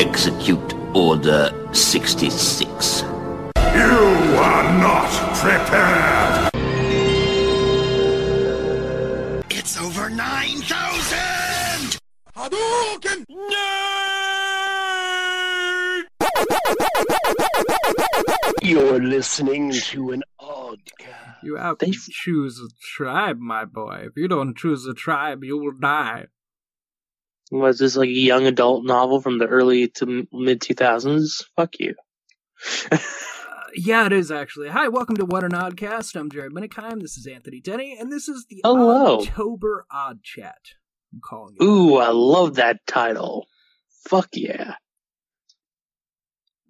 execute Order 66. You are not prepared! It's over 9,000! Hadouken! You're listening to an oddcast. You have They to choose a tribe, my boy. If you don't choose a tribe, you will die. Was this like a young adult novel from the early to mid 2000s? Fuck you. Uh, yeah, it is actually. Hi, welcome to What an Oddcast. I'm Jared Minikheim. This is Anthony Denny, and this is the Hello. October Odd Chat. I'm calling it. Ooh, I love that title. Fuck yeah.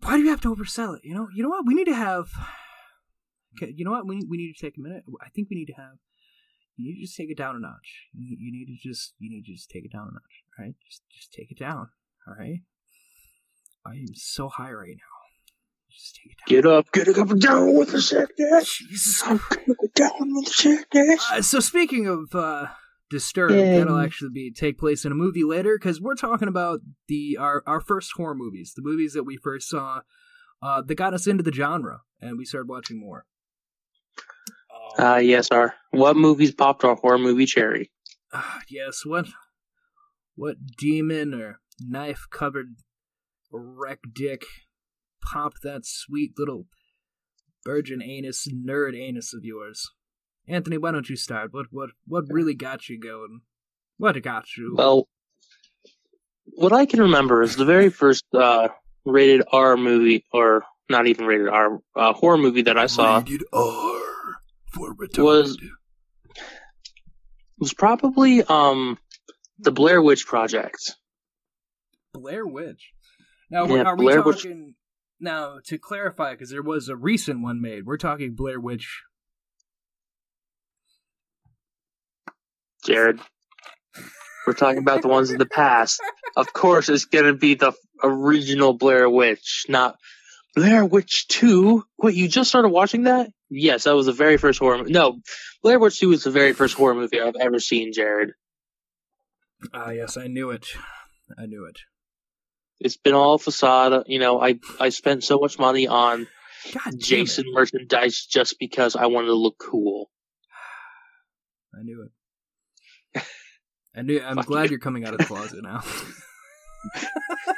Why do you have to oversell it? You know, you know what? We need to have. Okay, you know what? We we need to take a minute. I think we need to have. You need to just take it down a notch. You, you need to just you need to just take it down a notch. right? just just take it down. All right. I am so high right now. Just take it down. Get up, get up and down with the sickness. Jesus I'm gonna go down with the sickness. Uh, so speaking of uh, Disturbed, Yay. that'll actually be take place in a movie later because we're talking about the our our first horror movies, the movies that we first saw uh, that got us into the genre, and we started watching more. Ah, yes, sir. What movies popped our horror movie cherry? Ah, yes, what what demon or knife covered wreck dick popped that sweet little virgin anus nerd anus of yours? Anthony, why don't you start? What what what really got you going? What got you? Well, what I can remember is the very first uh, rated R movie, or not even rated R, uh, horror movie that I saw Rated R for retarded. Was- was probably um, the Blair Witch Project. Blair Witch. Now, Yeah, are we Blair Witch- talking now to clarify? Because there was a recent one made. We're talking Blair Witch. Jared. We're talking about the ones in the past. Of course, it's gonna be the original Blair Witch, not Blair Witch 2. Wait, you just started watching that? Yes, that was the very first horror movie. No, Blair Witch 2 was the very first horror movie I've ever seen, Jared. Ah, yes, I knew it. I knew it. It's been all facade. You know, I, I spent so much money on God, Jason it. merchandise just because I wanted to look cool. I knew it. I knew. I'm Fuck glad you. you're coming out of the closet now.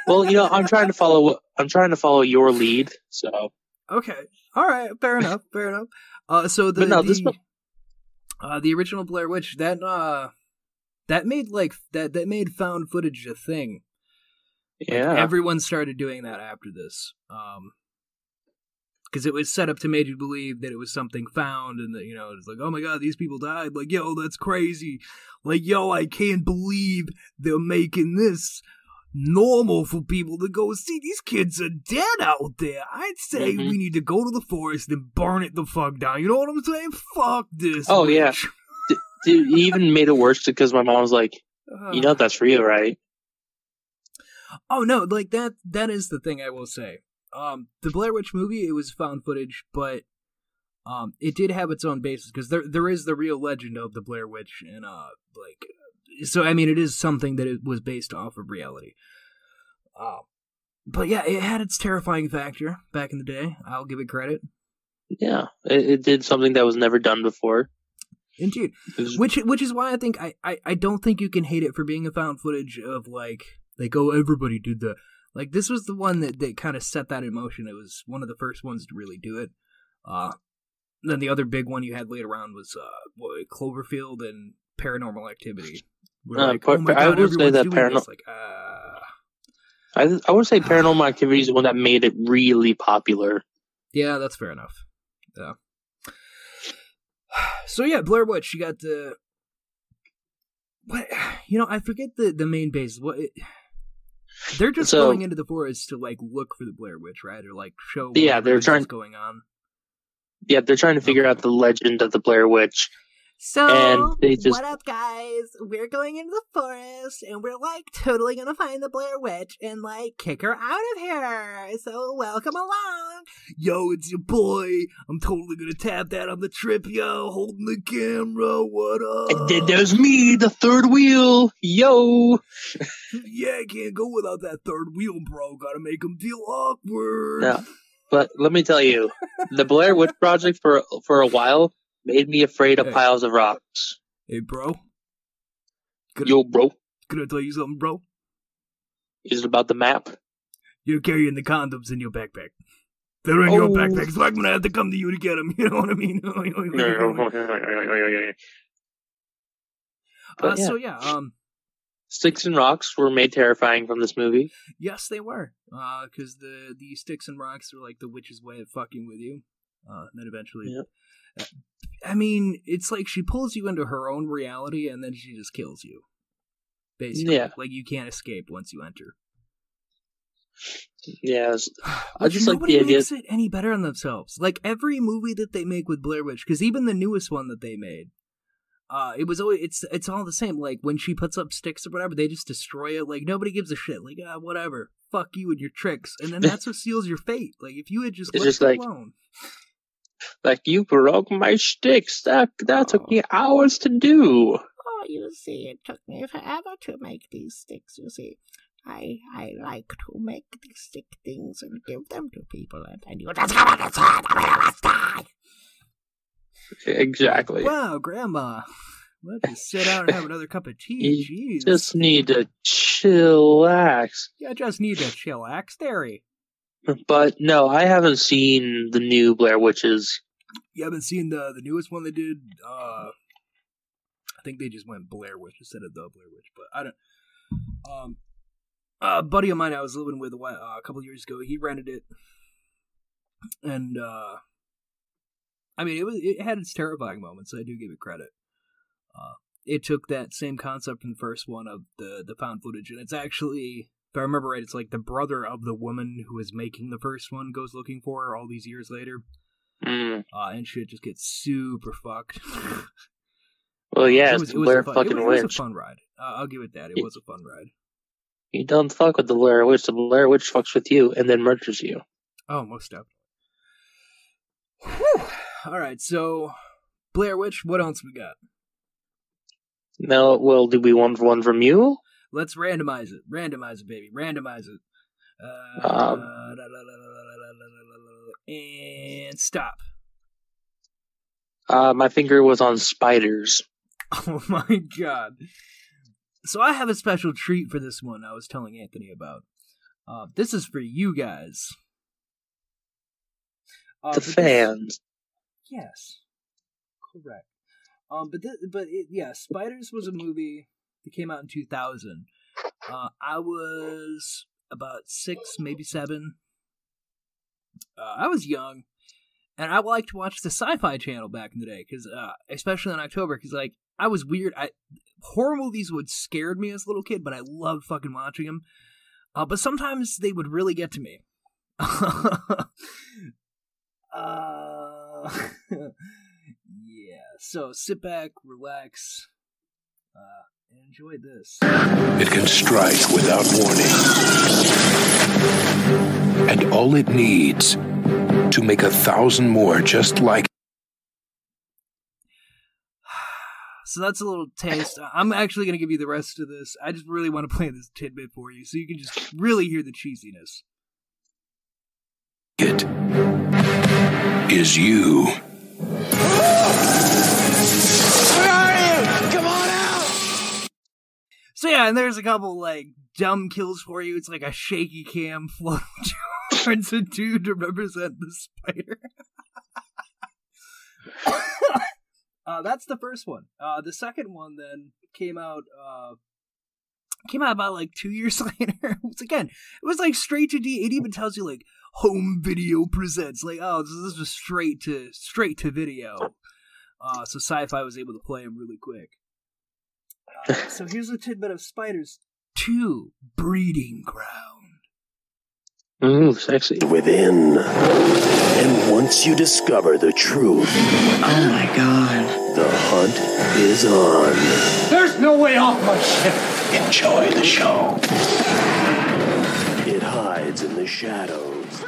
Well, you know, I'm trying to follow. I'm trying to follow your lead. So okay. All right. Fair enough. Fair enough. Uh, so the But no, the, this one- uh, the original Blair Witch that uh that made like that that made found footage a thing. Like, yeah, everyone started doing that after this. Um, because it was set up to make you believe that it was something found, and that you know it's like, oh my god, these people died. Like, yo, that's crazy. Like, yo, I can't believe they're making this normal for people to go see. These kids are dead out there. I'd say Mhm. we need to go to the forest and burn it the fuck down. You know what I'm saying? Fuck this. Oh, yeah. witch. Dude, even made it worse because my mom was like, "You know that's real, right?" Oh no, like that that is the thing I will say. Um the Blair Witch movie, it was found footage, but um it did have its own basis because there there is the real legend of the Blair Witch and uh like so I mean it is something that it was based off of reality. Uh, but yeah, it had its terrifying factor back in the day. I'll give it credit. Yeah, it, it did something that was never done before. Indeed. Was- Which which is why I think I, I, I don't think you can hate it for being a found footage of like like oh everybody did that. Like this was the one that, that kind of set that in motion. It was one of the first ones to really do it. Uh then the other big one you had later on was uh Cloverfield and Paranormal Activity. Uh, like, par- oh my I would say that doing Paranor- this. Like, uh, I I would say Paranormal Activity is the one that made it really popular. yeah, that's fair enough. Yeah. So yeah, Blair Witch. You got the what? You know, I forget the the main base. What? It, they're just So- going into the forest to like look for the Blair Witch, right? Or like show. Yeah, they're trying- going on. Yeah, they're trying to figure Okay. out the legend of the Blair Witch. So, And they just- what up, guys? We're going into the forest, and we're like totally gonna find the Blair Witch and like kick her out of here. So, welcome along. Yo, it's your boy. I'm totally gonna tap that on the trip, yo. Holding the camera. What up? And then there's me, the third wheel. Yo. yeah, I can't go without that third wheel, bro. Gotta make him feel awkward. Yeah. But let me tell you, the Blair Witch Project for for a while made me afraid of Hey. piles of rocks. Hey, bro. Gonna, Yo, bro. gonna tell you something, bro. Is it about the map? You're carrying the condoms in your backpack. They're in your Oh. backpack, so I'm gonna have to come to you to get them. You know what I mean? uh, yeah. So yeah, um, Sticks and rocks were made terrifying from this movie. yes, they were, uh, because the the sticks and rocks are like the witch's way of fucking with you. Uh, then eventually, Yep. Uh, I mean, it's like she pulls you into her own reality, and then she just kills you. Basically, Yeah. like you can't escape once you enter. Yes. I just like nobody the idea. makes it any better on themselves. Like every movie that they make with Blair Witch, because even the newest one that they made, uh, it was always it's it's all the same. Like when she puts up sticks or whatever, they just destroy it. Like nobody gives a shit. Like ah, whatever, fuck you and your tricks, and then that's what seals your fate. Like if you had just It's left just it like- alone. Like you broke my sticks. That that took me oh. hours to do. Oh, you see, it took me forever to make these sticks, you see. I I like to make these stick things and give them to people, and, and you just come and say the real die. Exactly. Wow, Grandma, let's just sit down and have another cup of tea. You Jeez, Just need to chillax. yeah, just need to chillax, Derry. But no, I haven't seen the new Blair Witches. You haven't seen the the newest one they did. Uh, I think they just went Blair Witch instead of the Blair Witch, but I don't. Um, a buddy of mine I was living with a, while, uh, a couple years ago. He rented it, and uh, I mean it was it had its terrifying moments. I do give it credit. Uh, it took that same concept from the first one of the the found footage, and it's actually. If I remember right, it's like the brother of the woman who was making the first one goes looking for her all these years later Mm. uh, and shit just gets super fucked. Well, yeah, it was, it was Blair a fun, fucking it was, it was a fun ride. Uh, I'll give it that. It It- was a fun ride. You don't fuck with the Blair Witch. The Blair Witch fucks with you and then murders you. Oh, most definitely. Whew. All right, so Blair Witch. What else we got? No, well, do we want one from you? Let's randomize it. Randomize it, baby. Randomize it. And stop. Uh, my finger was on spiders. Oh my god. So I have a special treat for this one I was telling Anthony about. Uh, this is for you guys. Uh, the fans. This, yes. Correct. Um, but th- but it, yeah, Spiders was a movie that came out in two thousand. Uh, I was about six, maybe seven. Uh, I was young, and I liked to watch the Sci-Fi Channel back in the day, because uh, especially in October, because like I was weird. I horror movies would scared me as a little kid, but I loved fucking watching them. Uh, but sometimes they would really get to me. uh, yeah. So sit back, relax, uh, enjoy this. It can strike without warning. And all it needs to make a thousand more just like So that's a little taste. I'm actually going to give you the rest of this. I just really want to play this tidbit for you so you can just really hear the cheesiness. it is you. So yeah, and there's a couple like dumb kills for you. It's like a shaky cam floating towards a dude to represent the spider. uh, that's the first one. Uh, the second one then came out. Uh, came out about like two years later. Once again, it was like straight to D. It even tells you like home video presents. Like oh, this, is was straight to straight to video. Uh, so sci-fi was able to play them really quick. So here's a tidbit of spiders. Two breeding ground. Ooh, sexy. Within. And once you discover the truth, Oh my god. The hunt is on. There's no way off my ship. Enjoy the show. It hides in the shadows.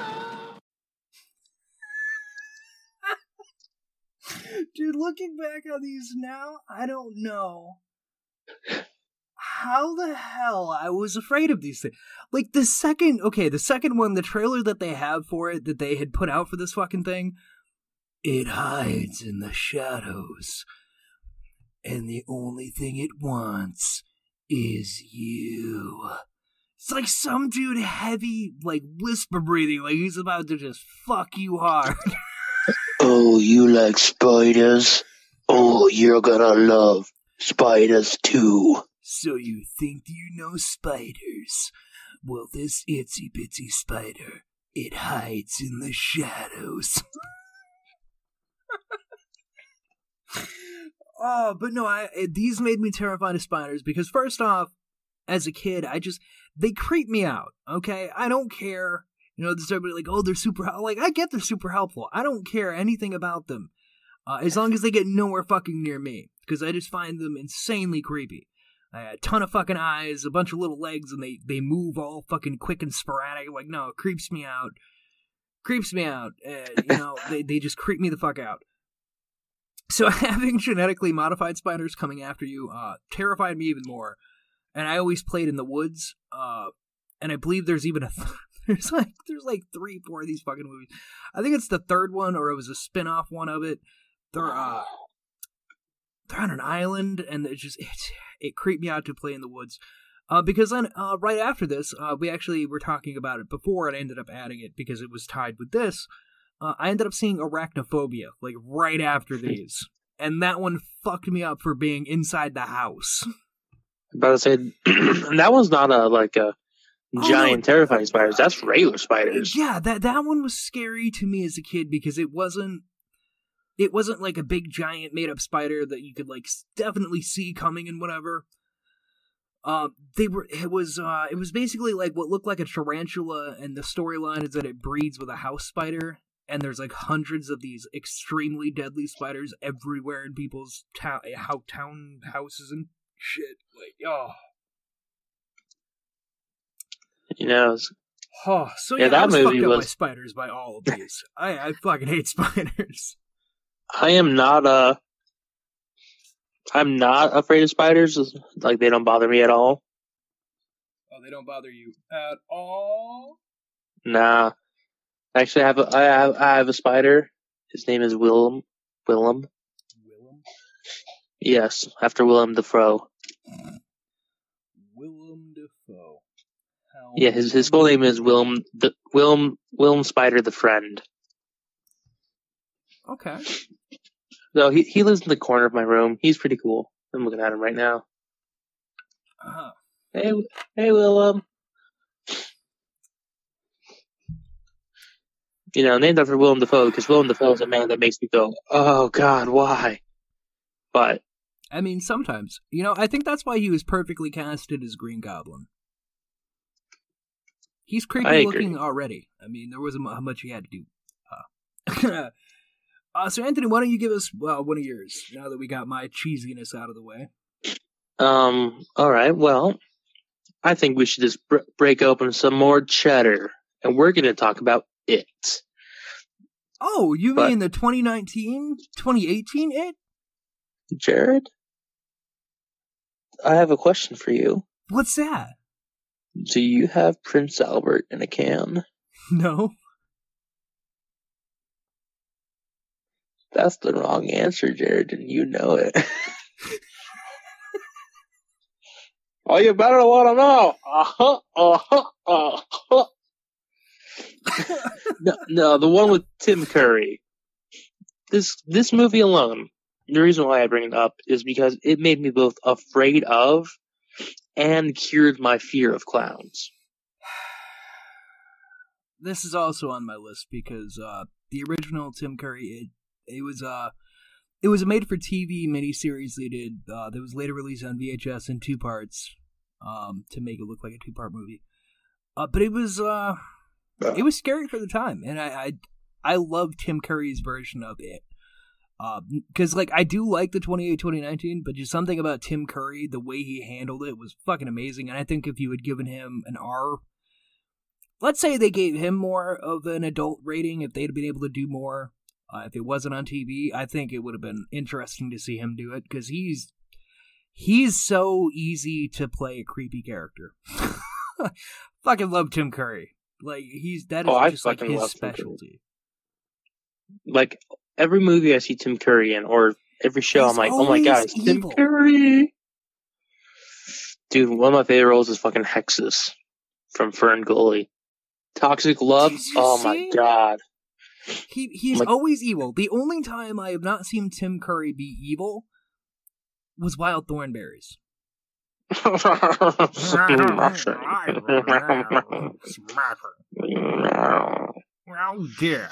Dude, looking back on these now, I don't know how the hell I was afraid of these things. Like the second, okay, the second one, the trailer that they have for it that they had put out for this fucking thing, it hides in the shadows. And the only thing it wants is you. It's like some dude heavy, like whisper breathing, like he's about to just fuck you hard. Oh, you like spiders? Oh, you're gonna love spiders too. So you think you know spiders? Well, this itsy bitsy spider, it hides in the shadows. oh, but no, I these made me terrified of spiders because first off, as a kid, I just they creep me out. Okay, I don't care. You know, there's everybody like, oh, they're super. hel-" Like, I get they're super helpful. I don't care anything about them, uh, as long as they get nowhere fucking near me, because I just find them insanely creepy. Uh, a ton of fucking eyes, a bunch of little legs, and they they move all fucking quick and sporadic. Like, no, it creeps me out. Creeps me out. Uh, you know, they they just creep me the fuck out. So having genetically modified spiders coming after you uh, terrified me even more. And I always played in the woods. Uh, and I believe there's even a th- there's like there's like three, four of these fucking movies. I think it's the third one, or it was a spin-off one of it. They're uh, they're on an island, and it just it it creeped me out to play in the woods. Uh, because then uh, right after this, uh, we actually were talking about it before, and I ended up adding it because it was tied with this. Uh, I ended up seeing Arachnophobia like right after these, and that one fucked me up for being inside the house. About to say that one's not a like a Oh, giant terrifying spiders. That's regular spiders. Yeah, that that one was scary to me as a kid because it wasn't it wasn't like a big giant made up spider that you could like definitely see coming and whatever. Uh, they were it was uh it was basically like what looked like a tarantula and the storyline is that it breeds with a house spider and there's like hundreds of these extremely deadly spiders everywhere in people's town how town houses and shit like oh You know, Oh, so Yeah, yeah, that I was movie fucked up by was- spiders by all of these. I, I fucking hate spiders. I am not uh I'm not afraid of spiders. Like they don't bother me at all. Oh, they don't bother you at all. Nah. Actually, I have a, I have I have a spider. His name is Willem. Willem. Willem, Yes, after Willem Dafoe. Willem Dafoe. How Yeah, his his full name is Willem the Willem Willem Spider the Friend. Okay. So he he lives in the corner of my room. He's pretty cool. I'm looking at him right now. Uh-huh. Hey, hey, Willem. You know, named after Willem Dafoe because Willem Dafoe is a man that makes me go, "Oh God, why?" But I mean, sometimes you know. I think that's why he was perfectly casted as Green Goblin. He's creepy looking already. I mean, there wasn't mu- much he had to do. Uh, uh, so, Anthony, why don't you give us well one of yours now that we got my cheesiness out of the way? um, all right. Well, I think we should just br- break open some more cheddar, and we're going to talk about it. Oh, you But- mean the 2019, 2018 it? Jared, I have a question for you. What's that? Do you have Prince Albert in a can? No. That's the wrong answer, Jared, and you know it. oh, you better want to know. Uh-huh, uh-huh, uh-huh. no, no, the one with Tim Curry. This this movie alone, the reason why I bring it up is because it made me both afraid of and cured my fear of clowns. This is also on my list because uh, the original Tim Curry it was uh it was a made for TV miniseries they did uh, that was later released on VHS in two parts um to make it look like a two part movie. Uh, but it was uh it was scary for the time and I I, I love Tim Curry's version of it. Because like I do like the 28 2019, but just something about Tim Curry, the way he handled it was fucking amazing. And I think if you had given him an R, let's say they gave him more of an adult rating, if they'd been able to do more, uh, if it wasn't on TV, I think it would have been interesting to see him do it because he's he's so easy to play a creepy character. fucking love Tim Curry. Like he's that is Oh, just like his love Tim Curry. specialty. Like every movie I see Tim Curry in, or every show, He's I'm like, oh my god, it's Tim. Curry. Dude, one of my favorite roles is fucking Hexxus from Fern Gully. Toxic Love. Oh my god. He he's Like- always evil. The only time I have not seen Tim Curry be evil was Wild Thornberrys. Oh dear,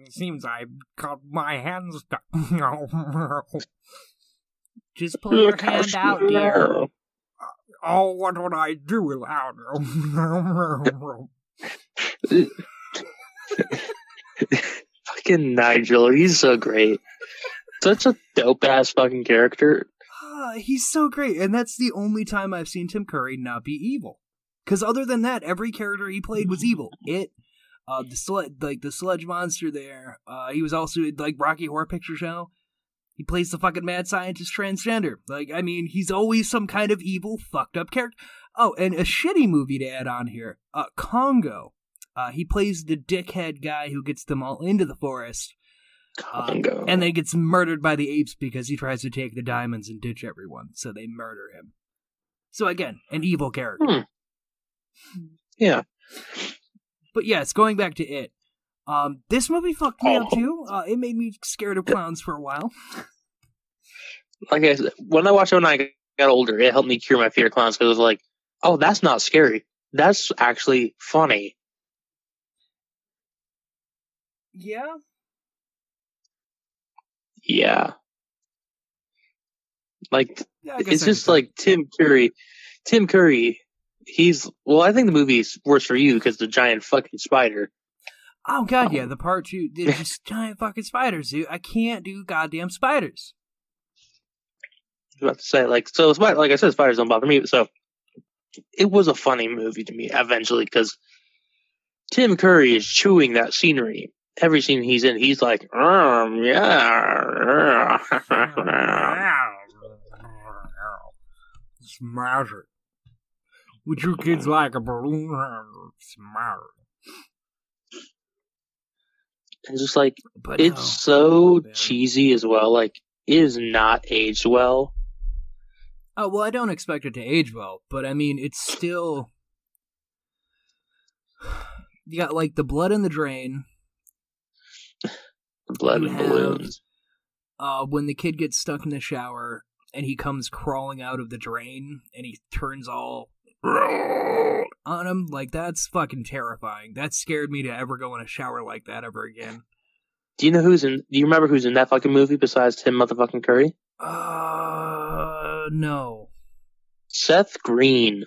it seems I got my hands stuck. Just pull your hand out, dear. Uh, oh, what would I do without you? fucking Nigel, he's so great. Such a dope ass fucking character. Ah, he's so great, and that's the only time I've seen Tim Curry not be evil. Because other than that, every character he played was evil. It, uh, the sled, like the sludge monster. There, uh, he was also like Rocky Horror Picture Show. He plays the fucking mad scientist transgender. Like, I mean, he's always some kind of evil, fucked up character. Oh, and a shitty movie to add on here, uh, Congo. Uh, he plays the dickhead guy who gets them all into the forest. Uh, Congo. and then gets murdered by the apes because he tries to take the diamonds and ditch everyone. So they murder him. So again, an evil character. Hmm. Yeah. But yes, going back to it. Um, this movie fucked me up Oh. too. Uh, it made me scared of clowns for a while. Like I said, when I watched it when I got older, it helped me cure my fear of clowns because it was like, oh, that's not scary. That's actually funny. Yeah. Yeah. Like Yeah, it's I just like Tim Curry. Tim Curry, he's well. I think the movie's worse for you because the giant fucking spider. Oh god, um, yeah, the part two, just giant fucking spiders, dude. I can't do goddamn spiders. I was about to say like so. Like I said, spiders don't bother me. So it was a funny movie to me eventually because Tim Curry is chewing that scenery. Every scene he's in, he's like, um, yeah. Smash it. Would you kids like a balloon? Smash it. It's just like But it's no. so man. cheesy as well. Like it is not aged well. Oh well, I don't expect it to age well, but I mean, it's still. You got like the blood in the drain. Blood and have- balloons. Uh, when the kid gets stuck in the shower and he comes crawling out of the drain and he turns all on him, like that's fucking terrifying. That scared me to ever go in a shower like that ever again. Do you know who's in? Do you remember who's in that fucking movie besides Tim motherfucking Curry? Uh, no. Seth Green.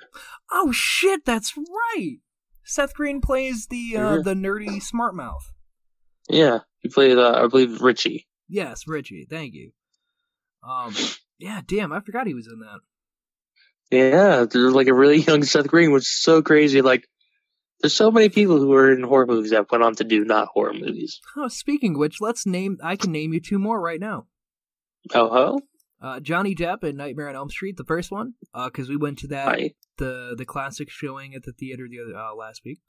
Oh shit, that's right. Seth Green plays the uh, Mhm. the nerdy smart mouth. Yeah, he played. Uh, I believe Richie. Yes, Richie. Thank you. Um, yeah, damn, I forgot he was in that. Yeah, there's like a really young Seth Green, which is so crazy. Like, there's so many people who are in horror movies that went on to do not horror movies. Oh, speaking of which, let's name. I can name you two more right now. Oh ho! Uh, Johnny Depp in Nightmare on Elm Street, the first one, because we went to that Hi. the the classic showing at the theater the other uh, last week.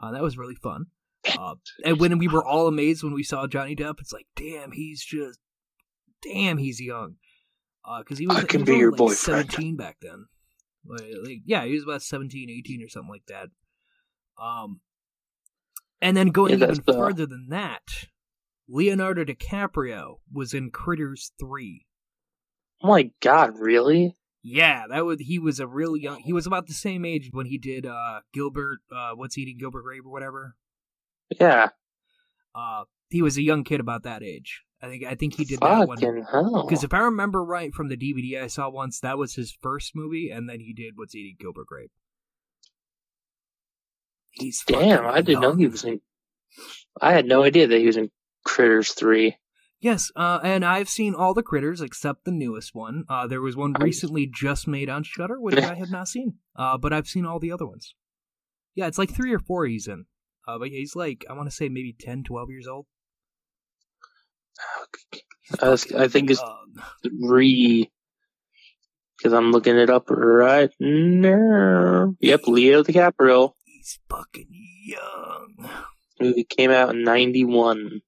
Uh, that was really fun. Uh, and when we were all amazed when we saw Johnny Depp, it's like, damn, he's just, damn, he's young. Because he was, I he was be your like boyfriend. 17 back then. Like, like, yeah, he was about 17, 18 or something like that. Um, and then going Yeah, even that's, uh, further than that, Leonardo DiCaprio was in Critters 3. Oh my god, really? Yeah, that was he was a real young. He was about the same age when he did uh Gilbert. Uh, what's eating Gilbert Grape or whatever. Yeah. Uh, he was a young kid about that age. I think. I think he did that one because if I remember right from the DVD I saw once, that was his first movie, and then he did What's Eating Gilbert Grape. He's Damn, I didn't know he was in. I had no idea that he was in Critters Three. Yes, uh, and I've seen all the critters except the newest one. Uh, there was one recently just made on Shudder, which I have not seen. Uh, but I've seen all the other ones. Yeah, it's like three or four he's in. Uh, but he's like, I want to say maybe 10, 12 years old. I, I think it's Um, three. Because I'm looking it up right now. Yep, Leo DiCaprio. he's fucking young. Movie came out in '91.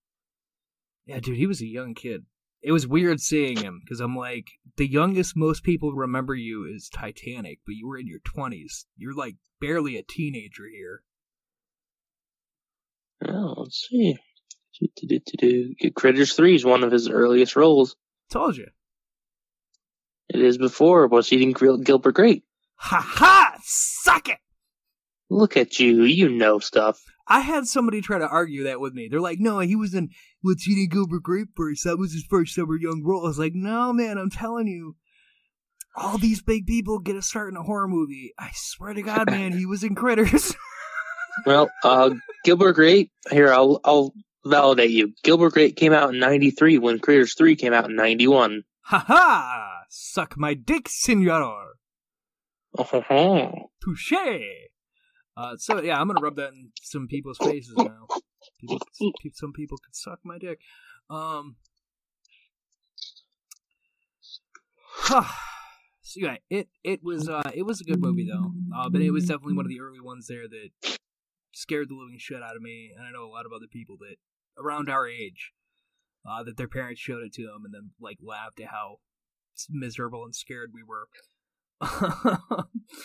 Yeah, dude, he was a young kid. It was weird seeing him because I'm like, the youngest most people remember you is Titanic, but you were in your 20s. You're like barely a teenager here. Oh, let's see. Critters 3 is one of his earliest roles. Told you. It is before was eating Gil- Gilbert Grape. Ha ha! Suck it! Look at you, you know stuff. I had somebody try to argue that with me. They're like, no, he was in What's Eating Gilbert Grape first. That was his first ever young role. I was like, no, man, I'm telling you. All these big people get a start in a horror movie. I swear to God, man, he was in Critters. Well, uh, Gilbert Grape, here, I'll, I'll validate you. Gilbert Grape came out in 93 when Critters 3 came out in 91. ha ha! Suck my dick, senor. Oh, Touche. Uh, so yeah, I'm gonna rub that in some people's faces now. People, some people could suck my dick. Um. so yeah, it it was uh it was a good movie though. Uh, but it was definitely one of the early ones there that scared the living shit out of me, and I know a lot of other people that around our age, uh, that their parents showed it to them and then like laughed at how miserable and scared we were.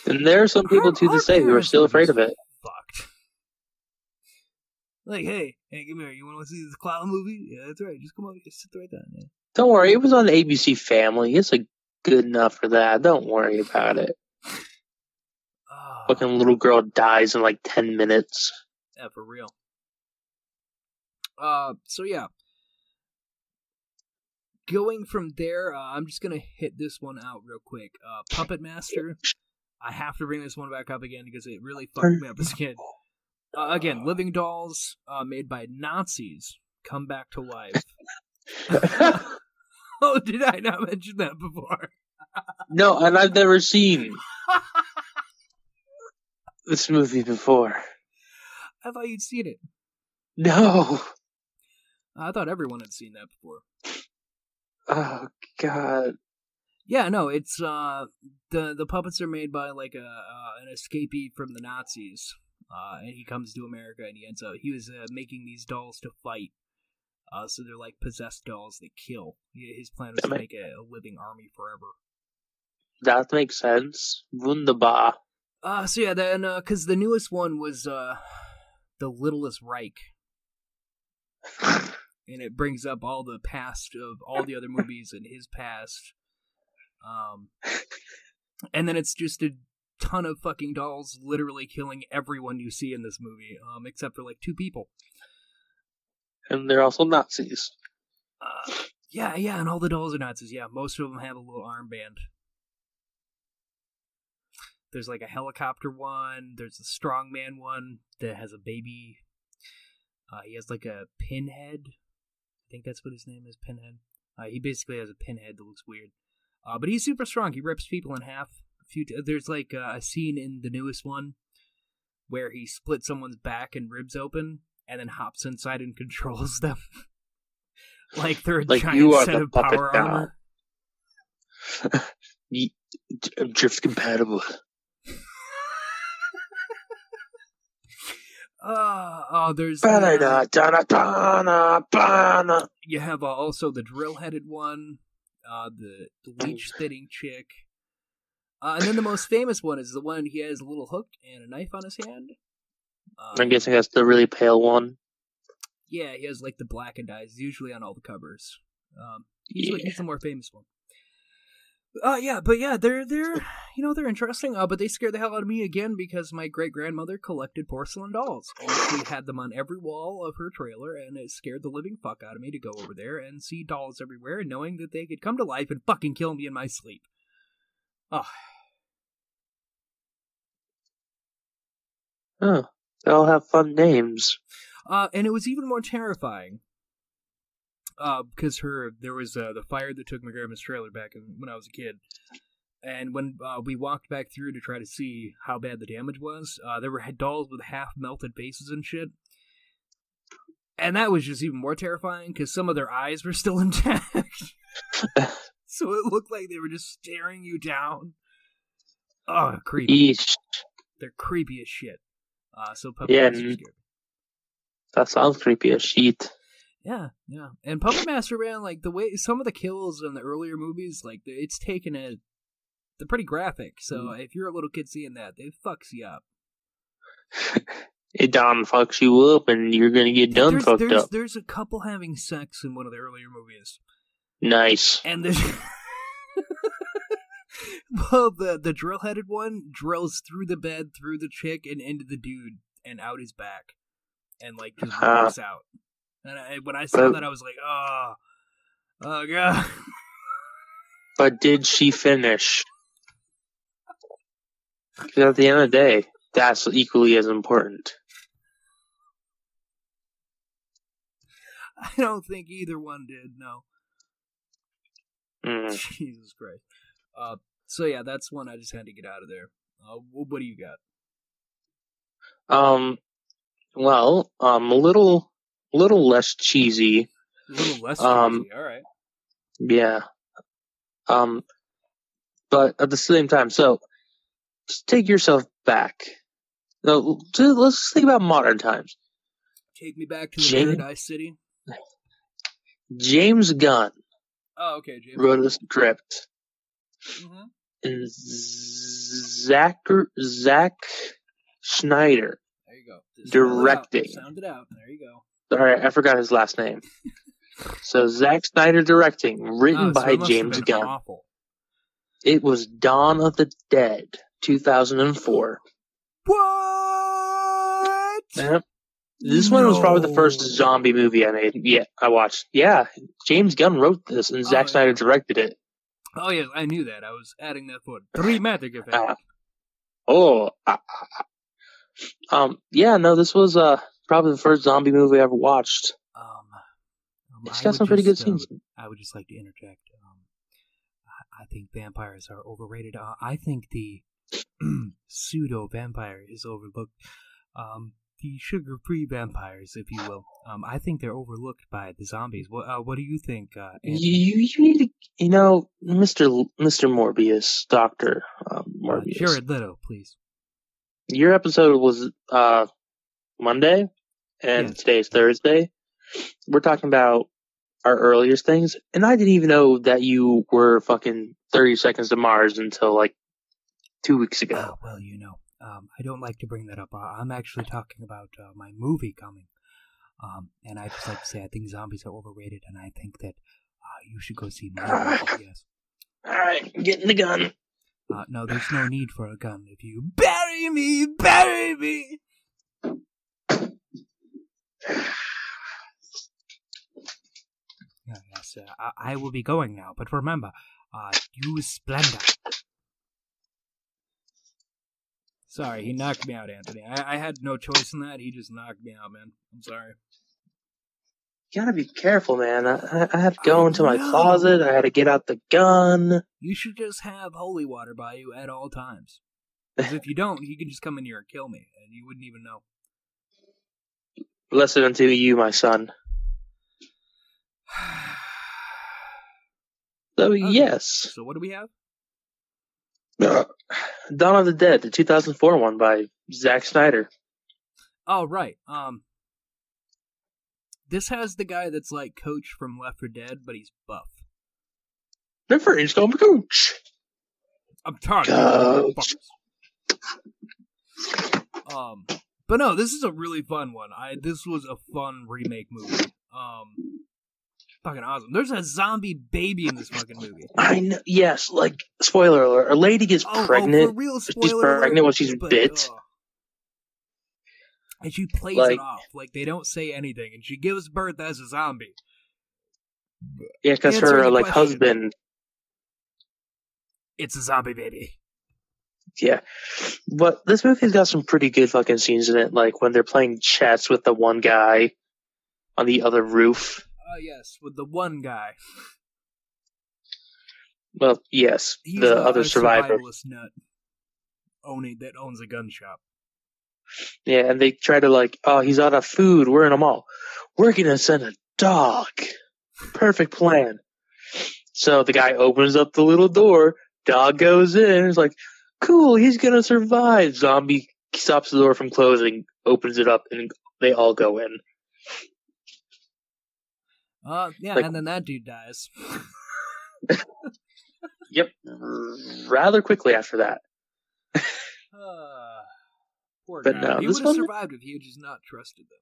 And there are some people to this day who are still afraid of it. Fucked. Like, hey, hey, come here. You want to see this clown movie? Yeah, that's right. Just come over. Just sit right down. Yeah. Don't worry, it was on ABC Family. It's like good enough for that. Don't worry about it. Ah, Fucking little girl dies in like 10 minutes. yeah, for real. Uh, so yeah. Going from there, uh, I'm just gonna hit this one out real quick. Uh, Puppet Master. I have to bring this one back up again because it really fucked me up as a kid. Uh, again, living dolls uh, made by Nazis come back to life. oh, did I not mention that before? no, and I've never seen this movie before. I thought you'd seen it. No. I thought everyone had seen that before. Oh, God. Yeah, no, it's uh the the puppets are made by like a uh, an escapee from the Nazis, uh, and he comes to America and he ends up he was uh, making these dolls to fight. Uh, so they're like possessed dolls that kill. His plan was to Damn make a, a living army forever. That makes sense. Wunderbar. Uh, so yeah, then uh, because the newest one was uh the Littlest Reich, and it brings up all the past of all the other movies and his past. Um, and then it's just a ton of fucking dolls literally killing everyone you see in this movie, um, except for like two people. And they're also Nazis. Uh, yeah, yeah, and all the dolls are Nazis. Yeah, most of them have a little armband. There's like a helicopter one. There's a strongman one that has a baby. Uh, he has like a pinhead. I think that's what his name is, Pinhead. Uh, he basically has a pinhead that looks weird. Uh, but he's super strong. He rips people in half. A few. T- there's like uh, a scene in the newest one where he splits someone's back and ribs open, and then hops inside and controls them. like they're a Like giant you are set the of puppet power now. armor. Drift compatible. Uh, oh, there's you have uh, also the drill-headed one, uh, the, the leech-spitting chick, uh, and then the most famous one is the one he has a little hook and a knife on his hand. Uh, I'm guessing that's the really pale one. Yeah, he has like the blackened eyes, usually on all the covers. Um, he's, Yeah. he's the more famous one. Uh, yeah, but yeah, they're they're you know they're interesting. Uh, but they scared the hell out of me again because my great grandmother collected porcelain dolls and she had them on every wall of her trailer, and it scared the living fuck out of me to go over there and see dolls everywhere, knowing that they could come to life and fucking kill me in my sleep. Oh, Oh, they all have fun names. Uh, and it was even more terrifying because her there was uh, the fire that took my grandma's trailer back in, when I was a kid, and when uh, we walked back through to try to see how bad the damage was, uh, there were dolls with half melted faces and shit, and that was just even more terrifying because some of their eyes were still intact, so it looked like they were just staring you down. Oh, creepy! Eesh. They're creepy as shit. Uh, so Yeah, That sounds creepy as shit. Yeah, yeah. And Puppet Master man, like the way some of the kills in the earlier movies, like it's taken a they're pretty graphic. So Mm. if you're a little kid seeing that, it fucks you up. It done fucks you up, and you're gonna get done there's, fucked there's, up. there's a couple having sex in one of the earlier movies, Nice. and there's well, the the drill headed one drills through the bed, through the chick, and into the dude, and out his back, and like just walks out. And I, when I saw Well- that, I was like, oh, oh god. But did she finish? Because at the end of the day, that's equally as important. I don't think either one did. No. Mm. Jesus Christ. Uh, so yeah, that's one I just had to get out of there. Uh, wh- what do you got? Um, well, um, a little, little less cheesy. A little less Um, cheesy. All right. Yeah. Um, but at the same time, so just take yourself back. No, just- let's think about modern times. Take me back to the Jane- Paradise City. James Gunn Oh, okay, James. wrote a script, Mm-hmm. and Zach Zach Schneider. There you go. Directing. Sound it out. There you go. Sorry, I forgot his last name. so Zack Snyder directing, written Oh, so by James Gunn. Awful. It was Dawn of the Dead, 2004. What? Yep. This one was probably the first zombie movie I made. Yeah, I watched. Yeah, James Gunn wrote this, and Zack Oh, Snyder yeah. directed it. Oh yes, I knew that. I was adding that for dramatic effect. Oh, ah, ah, ah. um, yeah, no, this was uh probably the first zombie movie I ever watched. Um, um, It's got some pretty good just, um, scenes. I would just like to interject. Um, I, I think vampires are overrated. Uh, I think the pseudo vampire is overlooked. Um, the sugar-free vampires, if you will. Um, I think they're overlooked by the zombies. What uh, What do you think? Uh, You, you need to, you know, Mister Mister Morbius, Doctor um, Uh, Morbius. Jared Leto, please. Your episode was uh Monday, and Yes. today's Thursday. We're talking about our earliest things, and I didn't even know that you were fucking thirty seconds to Mars until like two weeks ago. Oh, well, you know, um, I don't like to bring that up. Uh, I'm actually talking about uh, my movie coming. Um, and I just like to say I think zombies are overrated, and I think that uh, you should go see my movie. Yes. All right, getting the gun. Uh, no, there's no need for a gun. If you bury me, bury me. Yes, uh, I, I will be going now, but remember, uh, use Splenda. Sorry, he knocked me out, Anthony. I, I had no choice in that. He just knocked me out, man. I'm sorry. You gotta be careful, man. I, I- had to go I into my closet. I had to get out the gun. You should just have holy water by you at all times. Because if you don't, he can just come in here and kill me, and you wouldn't even know. Blessed unto you, my son. So Okay. yes, So what do we have? Dawn of the Dead, the 2004 one by Zack Snyder. Oh right. Um This has the guy that's like coach from Left 4 Dead, but he's buff. Never install coach. I'm tired. Coach. Um but no, this is a really fun one. I this was a fun remake movie. Um fucking awesome. There's a zombie baby in this fucking movie. I know. Yes, like spoiler alert: a lady gets Oh, pregnant. oh, real she's pregnant alert, when she's but, bit. ugh. and she plays Like- it off like they don't say anything, and she gives birth as a zombie. yeah, because her like question. husband. It's a zombie baby. Yeah, but this movie's got some pretty good fucking scenes in it. Like when they're playing chess with the one guy on the other roof. Oh yes, with the one guy. Well, yes, He's the other a survivor. nut owning that owns a gun shop. Yeah, and they try to like, oh, he's out of food. We're in a mall. We're gonna send a dog. Perfect plan. So the guy opens up the little door. Dog goes in. It's like, cool. He's gonna survive. Zombie stops the door from closing, opens it up, and they all go in. Uh, yeah, Like- and then that dude dies. Yep. Rather quickly after that. Uh, poor But guy. no, he this would have one- survived if he had just not trusted them.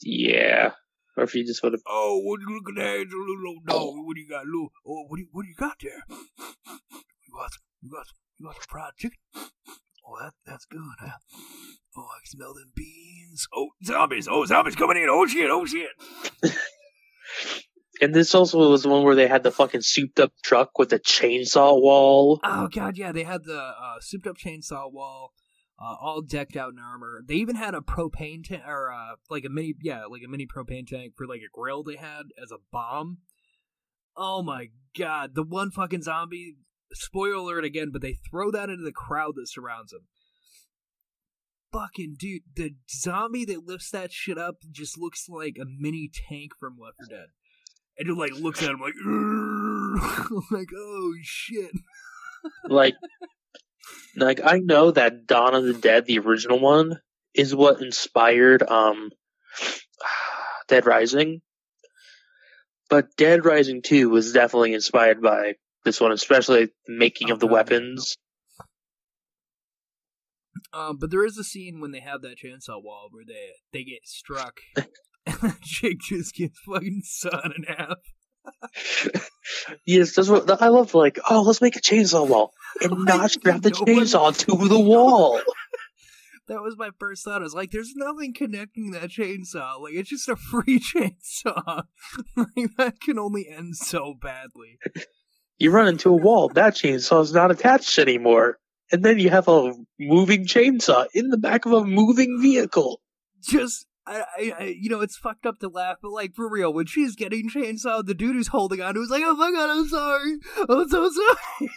Yeah. Or if you just would have. Oh, what you looking at? Little old dog. What do you got, little? Oh, what do you, what do you got there? You got some, you got some, you want some fried chicken. Oh, that that's good. Huh? Oh, I can smell them beans. Oh, zombies! Oh, zombies coming in! Oh shit! Oh shit! And this also was the one where they had the fucking souped up truck with the chainsaw wall. Oh god, yeah, they had the uh, souped up chainsaw wall, uh, all decked out in armor. They even had a propane tank, or uh, like a mini, yeah, like a mini propane tank for like a grill. They had as a bomb. Oh my god, the one fucking zombie. Spoiler alert again, but they throw that into the crowd that surrounds him. Fucking dude, the zombie that lifts that shit up just looks like a mini tank from Left 4 Dead. And it like looks at him like, like oh shit. like like I know that Dawn of the Dead, the original one, is what inspired um Dead Rising. But Dead Rising 2 was definitely inspired by this one, especially the making of the God, weapons. Um, but there is a scene when they have that chainsaw wall where they they get struck, and that chick just gets fucking sawn in half. yes, that's what I love. Like, oh, let's make a chainsaw wall and not strap the chainsaw to the wall. That was my first thought. I was like, "There's nothing connecting that chainsaw. Like, it's just a free chainsaw. like, that can only end so badly." You run into a wall, that chainsaw is not attached anymore. And then you have a moving chainsaw in the back of a moving vehicle. Just, I, I, I, you know, it's fucked up to laugh, but like for real, when she's getting chainsawed, the dude who's holding on to is like, "Oh my god, I'm sorry. I'm so sorry."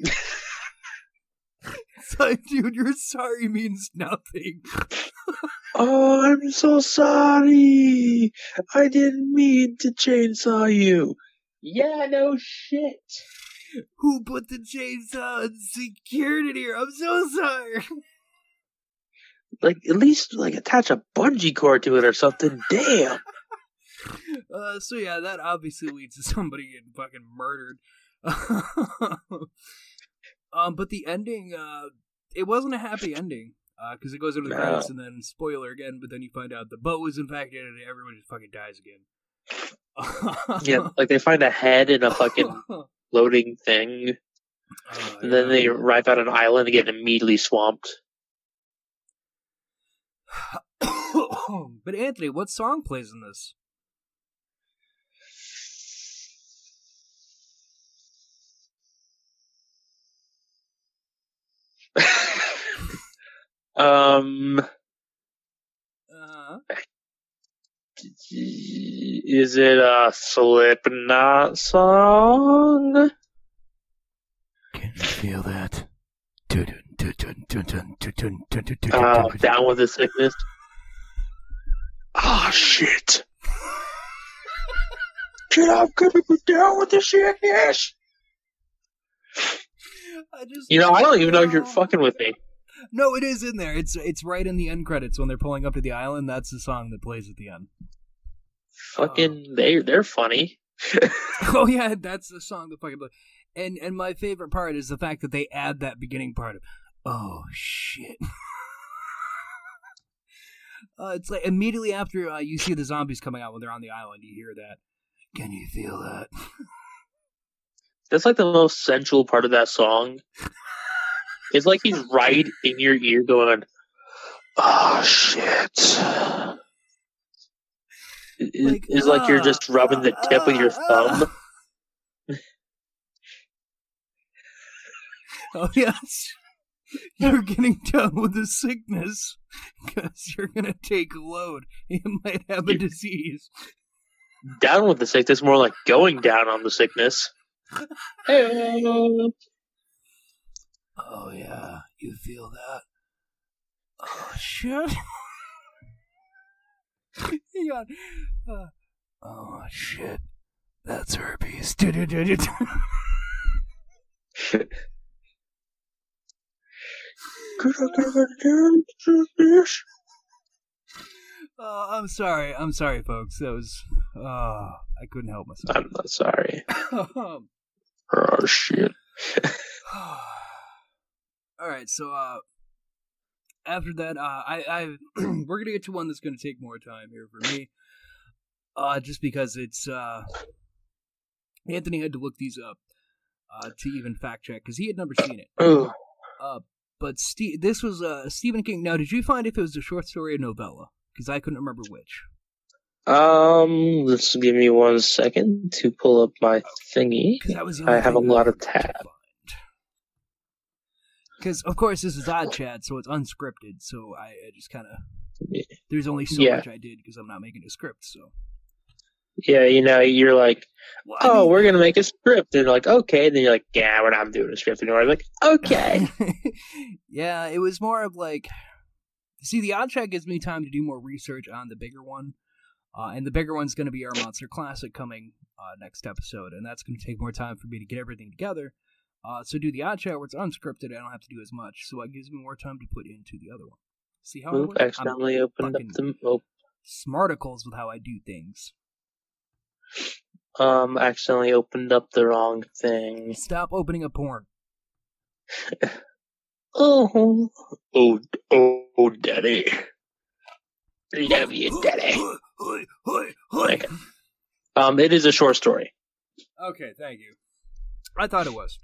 it's like, dude, your sorry means nothing. Oh, I'm so sorry. I didn't mean to chainsaw you. Yeah, no shit. Who put the chainsaw and secured it here? I'm so sorry. Like, at least, like, attach a bungee cord to it or something. Damn. Uh, so yeah, that obviously leads to somebody getting fucking murdered. um, but the ending, uh, it wasn't a happy ending. Uh, because it goes into the No. credits and then spoiler again, but then you find out the boat was infected and everyone just fucking dies again. Yeah, like, they find a head in a fucking floating thing. Uh, And then yeah. they arrive at an island and get immediately swamped. but Anthony, what song plays in this? um, Uh, is it a Slipknot song? can you feel that? Uh, down with the sickness. Ah, shit. Get up, get up, down with the sickness. I just You know, I don't even know if you're fucking with me. No, it is in there. It's it's right in the end credits when they're pulling up to the island. That's the song that plays at the end. Fucking, they they're funny. oh yeah, that's the song The fucking. And and my favorite part is the fact that they add that beginning part of, oh shit. uh, it's like immediately after uh, you see the zombies coming out when they're on the island, you hear that. Can you feel that? That's like the most sensual part of that song. It's like he's right in your ear going, "Oh shit. Like, it's like you're ah, just rubbing the tip of your ah, thumb. Oh yes, you're getting done with the sickness because you're gonna take a load. You might have a disease. down with the sickness, more like going down on the sickness. Hey. Oh yeah, you feel that? Oh shit! Hang on. Uh, oh shit, that's herpes. Uh, I'm sorry. I'm sorry, folks. That was. Uh, I couldn't help myself. I'm not sorry. Um, Oh shit. All right, so uh, after that, uh, I, I we're gonna get to one that's gonna take more time here for me, uh, just because it's uh, Anthony had to look these up, uh, to even fact check because he had never seen it. Uh, but Ste- this was uh Stephen King. Now, did you find if it was a short story or novella? Because I couldn't remember which. Um, let's give me one second to pull up my thingy. 'Cause that was the I have a lot of tabs. Because of course this is odd chat, so it's unscripted. So I, I just kind of there's only so Yeah. much I did because I'm not making a script. So Yeah, you know, you're like, Well, I oh, mean- we're gonna make a script, and like, okay, and then you're like, yeah, we're not doing a script anymore. I'm like, okay. yeah, it was more of like, see, the odd chat gives me time to do more research on the bigger one, uh, and the bigger one's going to be our monster classic coming uh, next episode, and that's going to take more time for me to get everything together. Uh, so do the odd chat where it's unscripted, I don't have to do as much, so it gives me more time to put into the other one. See how I Oop? I'm accidentally opened up the. Oh, smarticles with how I do things. um, accidentally opened up the wrong thing. Stop opening a porn. Oh, oh, oh, oh, daddy. Love you, daddy. Okay. Um, it is a short story. Okay, thank you. I thought it was.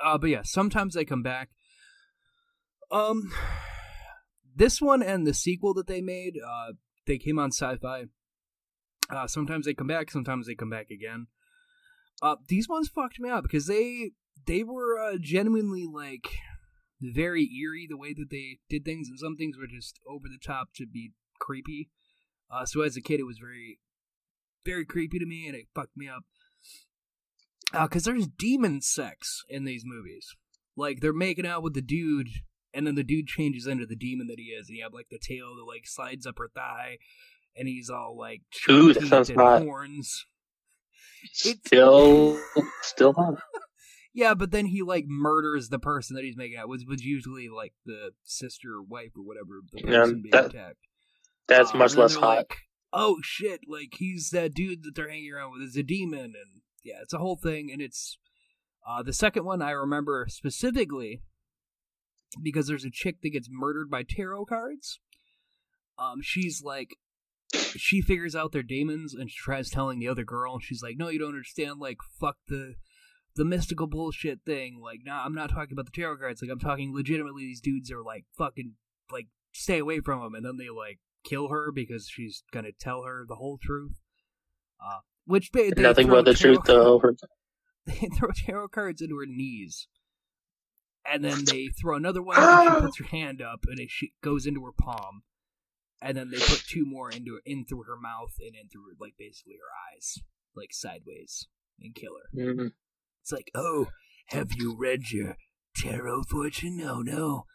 Uh, but yeah, sometimes they come back. Um, this one and the sequel that they made, uh, they came on Sci-Fi. Uh, sometimes they come back, sometimes they come back again. Uh, these ones fucked me up because they they were uh, genuinely like very eerie the way that they did things, and some things were just over the top to be creepy. Uh, so as a kid, it was very very creepy to me, and it fucked me up. Because there's demon sex in these movies. Like, they're making out with the dude, and then the dude changes into the demon that he is, and you have, like, the tail that, like, slides up her thigh, and he's all, like, Ooh, that sounds and hot. horns. It's- Still, still hot. Yeah, but then he, like, murders the person that he's making out with, was usually, like, the sister or wife or whatever, the Yeah, person being that- attacked. That's Uh, much less hot. Like, oh shit! Like he's that dude that they're hanging around with is a demon, and yeah, it's a whole thing. And it's uh, the second one I remember specifically because there's a chick that gets murdered by tarot cards. Um, she's like, she figures out they're demons, and she tries telling the other girl, and she's like, "No, you don't understand. Like, fuck the." The mystical bullshit thing, like, nah, I'm not talking about the tarot cards. Like, I'm talking legitimately. These dudes are like fucking, like, stay away from them, and then they like kill her because she's gonna tell her the whole truth. Uh, which they, Nothing but the truth, though. They throw tarot cards into her knees, and then they throw another one. and she puts her hand up, and it goes into her palm, and then they put two more into in through her mouth and in through like basically her eyes, like sideways, and kill her. Mhm. It's like, oh, have you read your tarot fortune? No, no.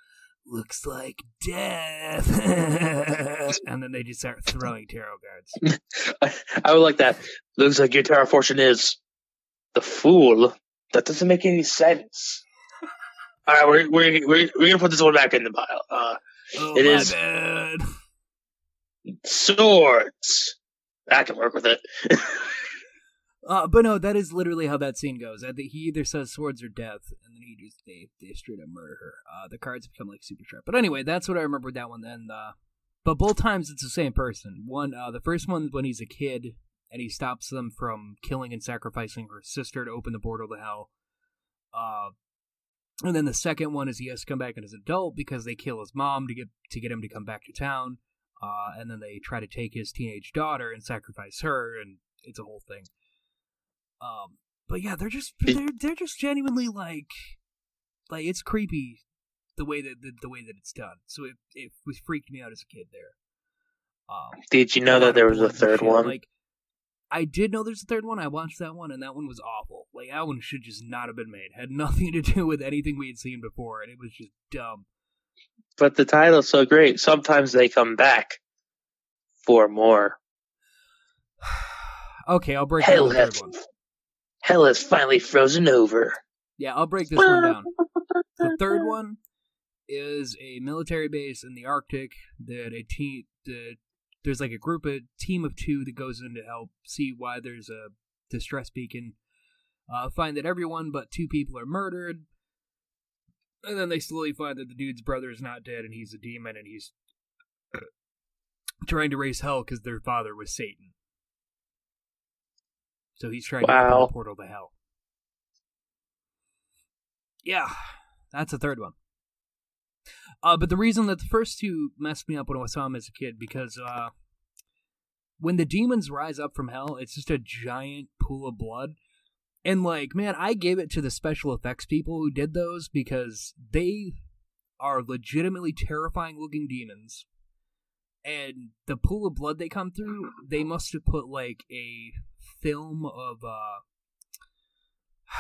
Looks like death. and then they just start throwing tarot cards. I, I would like that. Looks like your tarot Fortune is the fool. That doesn't make any sense. All right, we're we're we're, we're gonna put this one back in the pile. Uh, Oh, It my is- bad. swords. I can work with it. Uh, but no, that is literally how that scene goes. He either says swords or death, and then he just they they straight up murder her. Uh, the cards become like super sharp. But anyway, that's what I remember with that one. Then, uh, but both times it's the same person. One, uh, the first one when he's a kid and he stops them from killing and sacrificing her sister to open the portal to hell. Uh, and then the second one is he has to come back as an adult because they kill his mom to get to get him to come back to town. Uh, and then they try to take his teenage daughter and sacrifice her, and it's a whole thing. Um, but yeah, they're just they're they're just genuinely like, like it's creepy the way that the, the way that it's done. So it it was freaked me out as a kid there. Um, Did you know that there was a third shit, one? Like, I did know there's a third one. I watched that one, and that one was awful. Like that one should just not have been made. Had nothing to do with anything we had seen before, and it was just dumb. But the title's so great. Sometimes they come back for more. okay, I'll break Hell down the third one. Hell has finally frozen over. Yeah, I'll break this one down. The third one is a military base in the Arctic that a team the there's like a group a team of two that goes in to help see why there's a distress beacon. Uh, find that everyone but two people are murdered, and then they slowly find that the dude's brother is not dead and he's a demon and he's trying to raise hell because their father was Satan. So he's trying to open Wow. the portal to hell. Yeah, that's the third one. Uh, but the reason that the first two messed me up when I saw them as a kid because uh, when the demons rise up from hell, it's just a giant pool of blood. And like, man, I gave it to the special effects people who did those because they are legitimately terrifying looking demons. And the pool of blood they come through, they must have put like a film of uh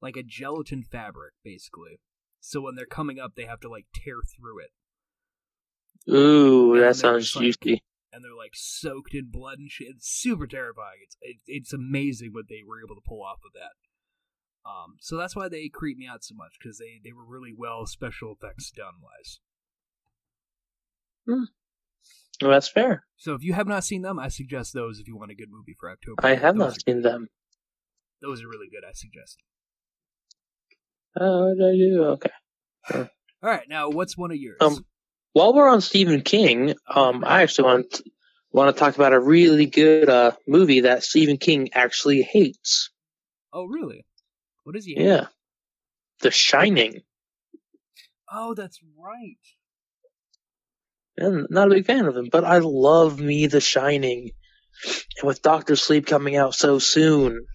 like a gelatin fabric basically. So when they're coming up, they have to like tear through it. Ooh, And that sounds just, like, juicy. and they're like soaked in blood and shit. It's super terrifying. It's it, it's amazing what they were able to pull off of that. Um, so that's why they creep me out so much because they they were really well special effects done wise. Well, that's fair. So if you have not seen them, I suggest those if you want a good movie for October. I have Those not seen them. Those are really good. I suggest. Oh, I do? Okay. All right, now what's one of yours? Um, while we're on Stephen King, um, I actually want want to talk about a really good uh movie that Stephen King actually hates. oh really? What is he? Yeah, The Shining. Oh, that's right. I'm not a big fan of him, but I love me The Shining. And with Doctor Sleep coming out so soon,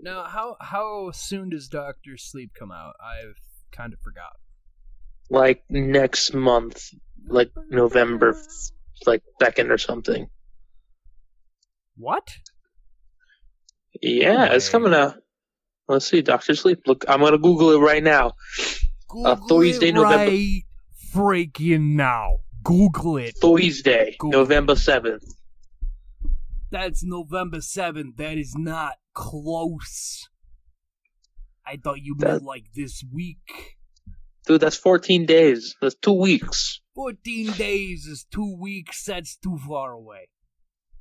Now, how how soon does Doctor Sleep come out? I've kind of forgot. like next month, like November, like second or something. What? Yeah, it's coming out. Let's see, Doctor Sleep. Look, I'm gonna Google it right now. Uh, Thursday, it November- right freaking now. Google it. Thursday, Google. November seventh. That's November seventh. That is not close. I thought you meant That- like this week. Dude, that's 14 days. That's two weeks. Fourteen days is two weeks. That's too far away.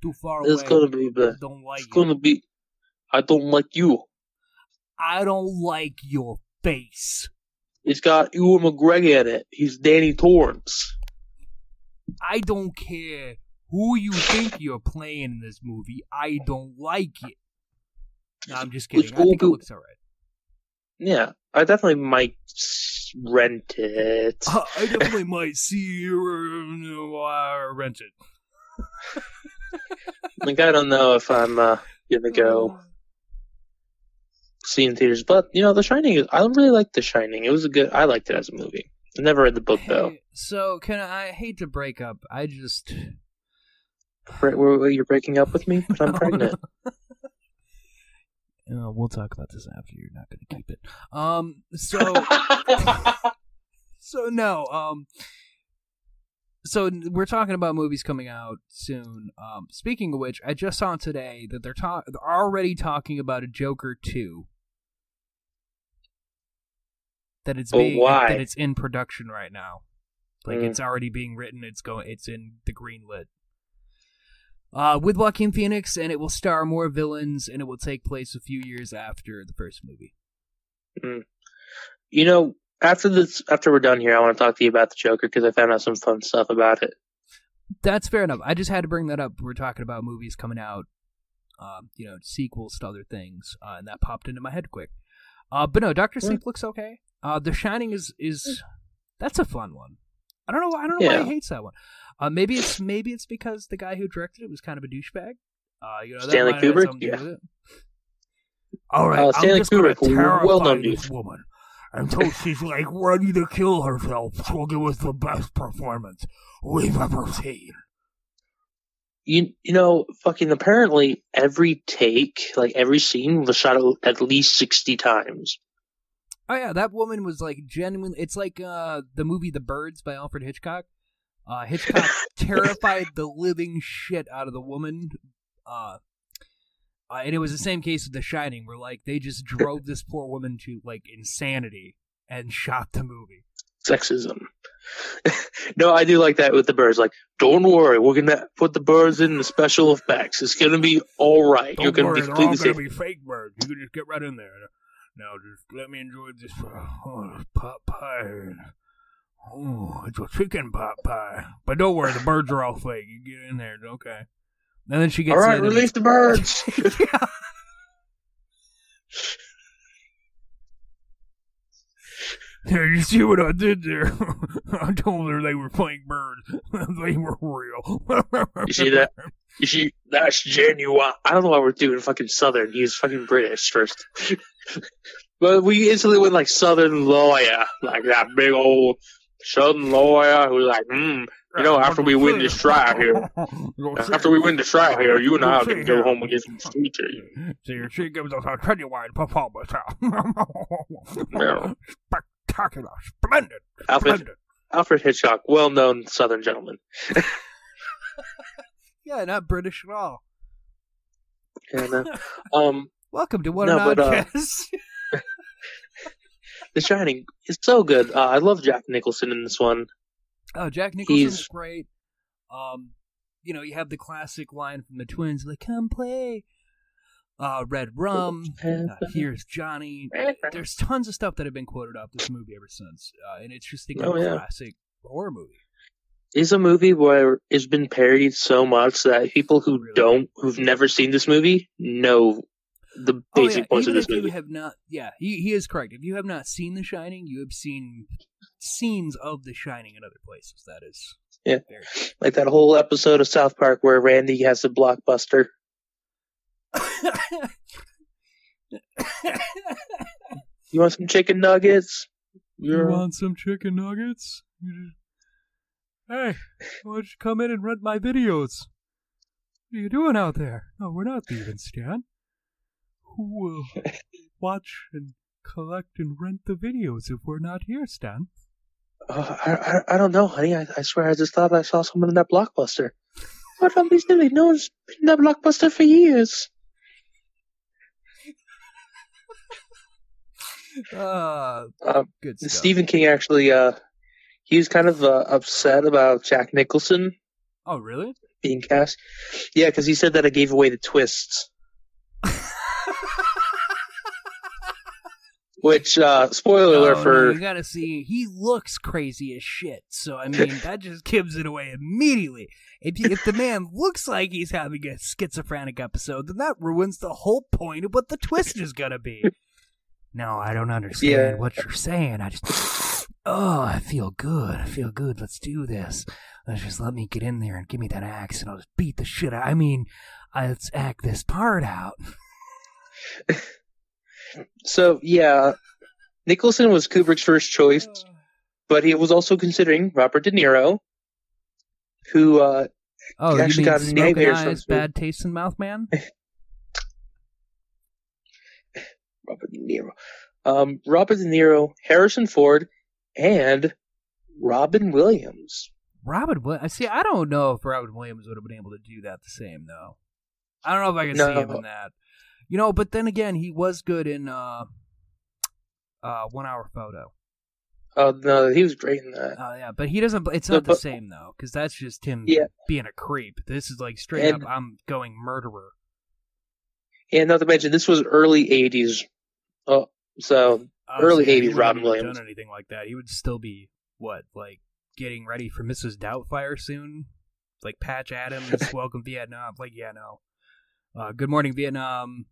Too far It's away. gonna be I don't like It's it. gonna be. I don't like you. I don't like your face. It's got Ewan McGregor in it. He's Danny Torrance. I don't care who you think you're playing in this movie. I don't like it. No, I'm just kidding. Which I think it looks alright. Yeah, I definitely might rent it. Uh, I definitely might see you uh, rent it. Like I don't know if I'm uh, gonna go see in theaters, but you know, The Shining. Is, I really like The Shining. It was a good. I liked it as a movie. I never read the book though. So can I, I hate to break up. I just Bre- where- where You're breaking up with me, but I'm No, pregnant. Uh, we'll talk about this after. You're not going to keep it. Um. So. so no. Um. So we're talking about movies coming out soon. Um. Speaking of which, I just saw today that they're talk. They're already talking about a Joker two. That it's But being why? that it's in production right now. Like Mm. it's already being written. It's going. It's in the green lit. Uh, with Joaquin Phoenix, and it will star more villains, and it will take place a few years after the first movie. You know, after this, after we're done here, I want to talk to you about the Joker because I found out some fun stuff about it. That's fair enough. I just had to bring that up. We're talking about movies coming out, um, you know, sequels to other things, uh, and that popped into my head quick. Uh, but no, Doctor Yeah. Sleep looks okay. Uh, The Shining is is that's a fun one. I don't know. I don't know why he hates that one. Uh, maybe it's maybe it's because the guy who directed it was kind of a douchebag. Uh, you know, Stanley Kubrick? something to do Yeah. All right, Uh, Stanley Kubrick, well-known this dude. woman until she's like ready to kill herself. She'll give us the best performance we've ever seen. You you know, fucking apparently every take, like every scene, was shot at least sixty times. Oh yeah, that woman was like genuinely. It's like uh the movie The Birds by Alfred Hitchcock. Uh, Hitchcock terrified the living shit out of the woman. Uh, uh, and it was the same case with The Shining, where like they just drove this poor woman to like insanity and shot the movie. Sexism. no, I do like that with the birds. Like, don't worry, we're gonna put the birds in the special effects. It's gonna be all right. Don't You're gonna worry, be they're all gonna safe. be fake birds. You can just get right in there. Now, just let me enjoy this oh, pot pie. Oh, it's a chicken pot pie. But don't worry, the birds are all fake. You get in there, okay? And then she gets All right, release the birds. yeah. You see what I did there? I told her they were fake birds. they were real. You see that? You see, that's genuine. I don't know why we're doing fucking Southern. He's fucking British first. but we instantly went like Southern lawyer, like that big old Southern lawyer who's like, hmm, you know, after we win this trial here, after we win the trial here, you and I are gonna go home and get some sweet tea. So your she gives us a genuine performance. Yeah. Spectacular, splendid, Alfred, splendid. Alfred Hitchcock, well-known Southern gentleman. Yeah, not British at all. Uh, um, Welcome to What No, an but, uh, The Shining is so good. Uh, I love Jack Nicholson in this one. Oh, Jack Nicholson's He's- great. Um, you know, you have the classic line from the twins, like "Come play." Uh, Red Rum. Uh, Here's Johnny. There's tons of stuff that have been quoted off this movie ever since, uh, and it's just a Oh, yeah. classic horror movie. It's a movie where it's been parodied so much that people who Really? don't, who've never seen this movie, know the Oh, basic yeah. points of Even this if you movie. have not, yeah, he he is correct. If you have not seen The Shining, you have seen scenes of The Shining in other places. That is, Yeah. Like that whole episode of South Park where Randy has a blockbuster. You want some chicken nuggets? You You're- want some chicken nuggets? Hey, why don't you come in and rent my videos? What are you doing out there? No, we're not leaving, Stan. Who will watch and collect and rent the videos if we're not here, Stan? Uh, I, I, I don't know, honey. I, I swear I just thought I saw someone in that blockbuster. What don't be silly? No one's been in that blockbuster for years. Uh, Um, good stuff. Stephen King actually, uh, he was kind of uh, upset about Jack Nicholson Oh, really? being cast. Yeah, because he said that it gave away the twists. Which, uh, spoiler alert Oh, for you gotta see, he looks crazy as shit. So I mean, that just gives it away immediately. If you, if the man looks like he's having a schizophrenic episode, then that ruins the whole point of what the twist is gonna be. No, I don't understand Yeah. what you're saying. I just, oh, I feel good. I feel good. Let's do this. Let's just let me get in there and give me that axe, and I'll just beat the shit out. I mean, let's act this part out. So yeah, Nicholson was Kubrick's first choice, but he was also considering Robert De Niro, who uh, Oh, actually got nightmares eyes, bad taste in mouth, man? Robert De Niro, um, Robert De Niro, Harrison Ford, and Robin Williams. Robin, Wi- I see. I don't know if Robin Williams would have been able to do that the same though. I don't know if I can see him in that. You know, but then again, he was good in uh, uh, One Hour Photo. Oh no, he was great in that. Oh yeah, but he doesn't. It's No, not the same though, because that's just him Yeah. being a creep. This is like straight And- up. I'm going murderer. And not to mention, this was early '80s. Oh, so Early so 80s wouldn't Robin Williams. Done anything like that? He would still be what, like getting ready for Mrs. Doubtfire soon, like Patch Adams, Welcome Vietnam. Like, yeah, no. Uh, Good Morning Vietnam.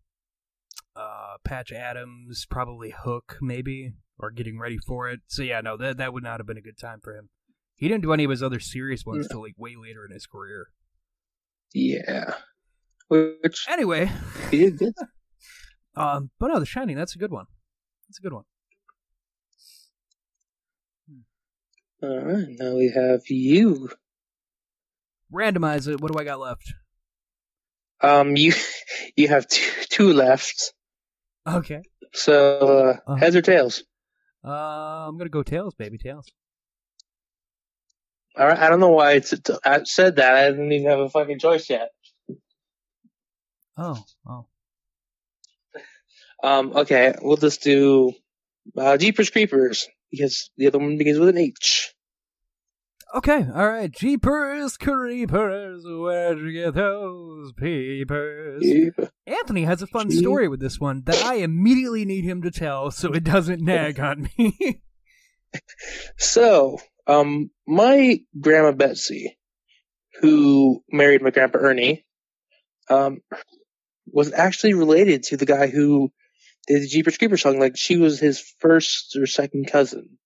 Uh, Patch Adams, probably Hook, maybe, or getting ready for it. So yeah, no, that that would not have been a good time for him. He didn't do any of his other serious ones till like way later in his career. yeah, which Anyway, he did good. um, but no, The Shining, that's a good one. That's a good one. All right, now we have you. Randomize it. What do I got left? Um, you you have two, two left. Okay. So uh, Uh-huh. heads or tails? Uh, I'm gonna go tails, baby tails. All right. I don't know why it's, it's, I said that. I didn't even have a fucking choice yet. Oh, oh. Um. Okay. We'll just do uh, Jeepers Creepers because the other one begins with an H. Okay, all right. Jeepers creepers, where'd you get those peepers? Anthony has a fun story with this one that I immediately need him to tell so it doesn't nag on me. So, um, my grandma Betsy, who married my grandpa Ernie, um, was actually related to the guy who the Jeepers Creepers song. Like she was his first or second cousin.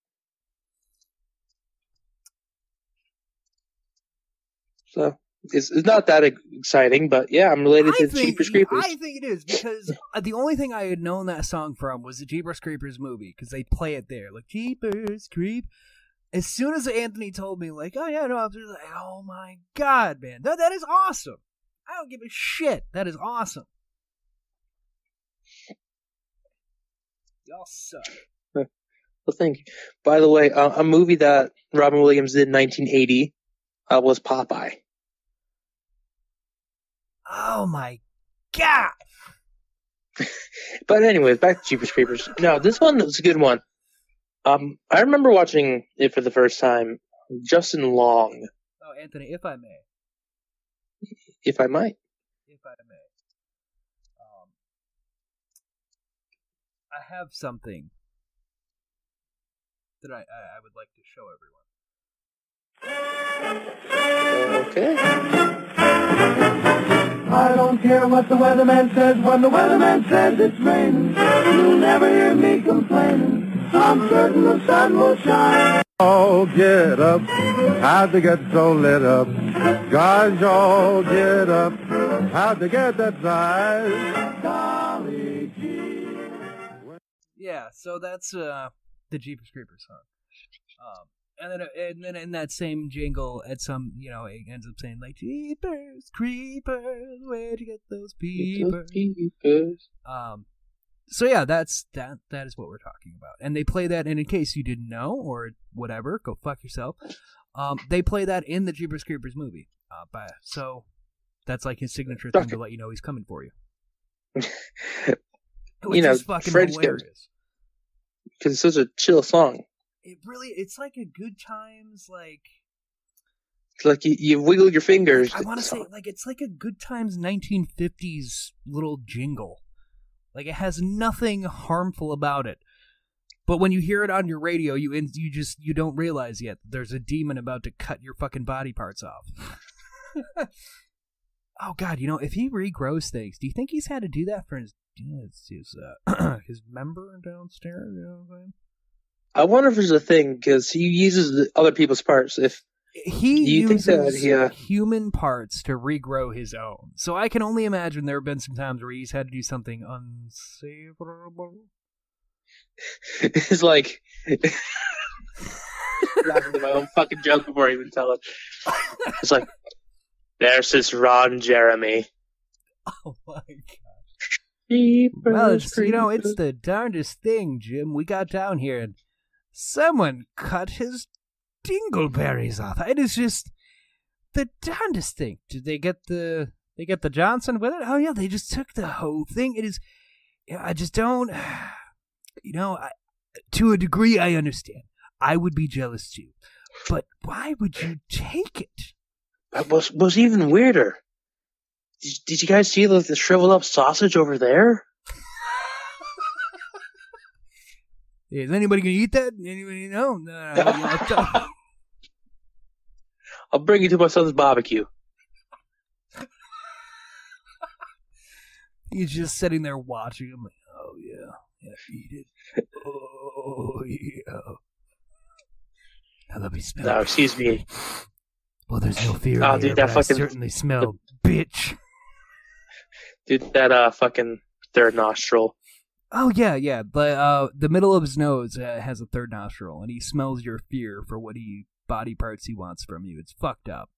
So it's, it's not that exciting, but yeah, I'm related I to the think, Jeepers Creepers. I think it is because uh, the only thing I had known that song from was the Jeepers Creepers movie because they play it there, like Jeepers Creep. As soon as Anthony told me, like, oh yeah, no, I was like, oh my god, man, that that is awesome. I don't give a shit. That is awesome. Y'all suck. Well, thank you. By the way, uh, a movie that Robin Williams did in 1980 uh, was Popeye. Oh my god. But anyways, back to Jeepers Creepers. No, this one was a good one. Um, I remember watching it for the first time. Justin Long, Oh, Anthony, if I may, if I might. if I may, um, I have something that I, I, I would like to show everyone. Okay. I don't care what the weatherman says when the weatherman says it's raining. You'll never hear me complaining. I'm certain the sun will shine. Oh, get up. How'd you get so lit up? Guys, all get up. How'd you get that size? Golly gee. Yeah, so that's uh the Jeepers Creepers song. Um, and then and then in that same jingle, at some you know it ends up saying like Jeepers Creepers, where'd you get those peepers? Um, so yeah, that's that. That is what we're talking about, and they play that. And in case you didn't know or whatever, go fuck yourself. Um, they play that in the Jeepers Creepers movie. Uh, but so that's like his signature thing to let you know he's coming for you. Which You know, is fucking Fred's hilarious. Because it's such a chill song. It really, it's like a good times like. It's like you, you wiggle your fingers. I want to say like it's like a good times 1950s little jingle. Like it has nothing harmful about it. But when you hear it on your radio, you you just you don't realize yet there's a demon about to cut your fucking body parts off. oh god, you know, if he regrows things, do you think he's had to do that for his his his, uh, his member downstairs, you know what I'm saying? I wonder if there's a thing because he uses the other people's parts. If he Do you think uses that he, uh, human parts to regrow his own. So I can only imagine there have been some times where he's had to do something unsavourable. it's like laughing at my own fucking joke before I even tell it. It's like there's this Ron Jeremy. Oh my god! Well, it's, you know, it's the darndest thing, Jim. We got down here and someone cut his dingleberries off. It is just the darndest thing. Did they get the they get the Johnson with it? Oh yeah, they just took the whole thing. It is. yeah, I just don't. You know, I, to a degree, I understand. I would be jealous too, but why would you take it? That was was even weirder. Did, did you guys see the, the shriveled up sausage over there? Is anybody gonna eat that? Anybody know? No, no, no. I'll bring you to my son's barbecue. He's just sitting there watching him. Like, oh yeah, yeah, eat it. Oh yeah. Now let me smell. No, excuse me. Well, there's no fear Oh, dude, here, that fucking- I certainly smell bitch. Dude, that uh fucking third nostril. Oh yeah, yeah. The uh, the middle of his nose uh, has a third nostril, and he smells your fear for what he body parts he wants from you. It's fucked up.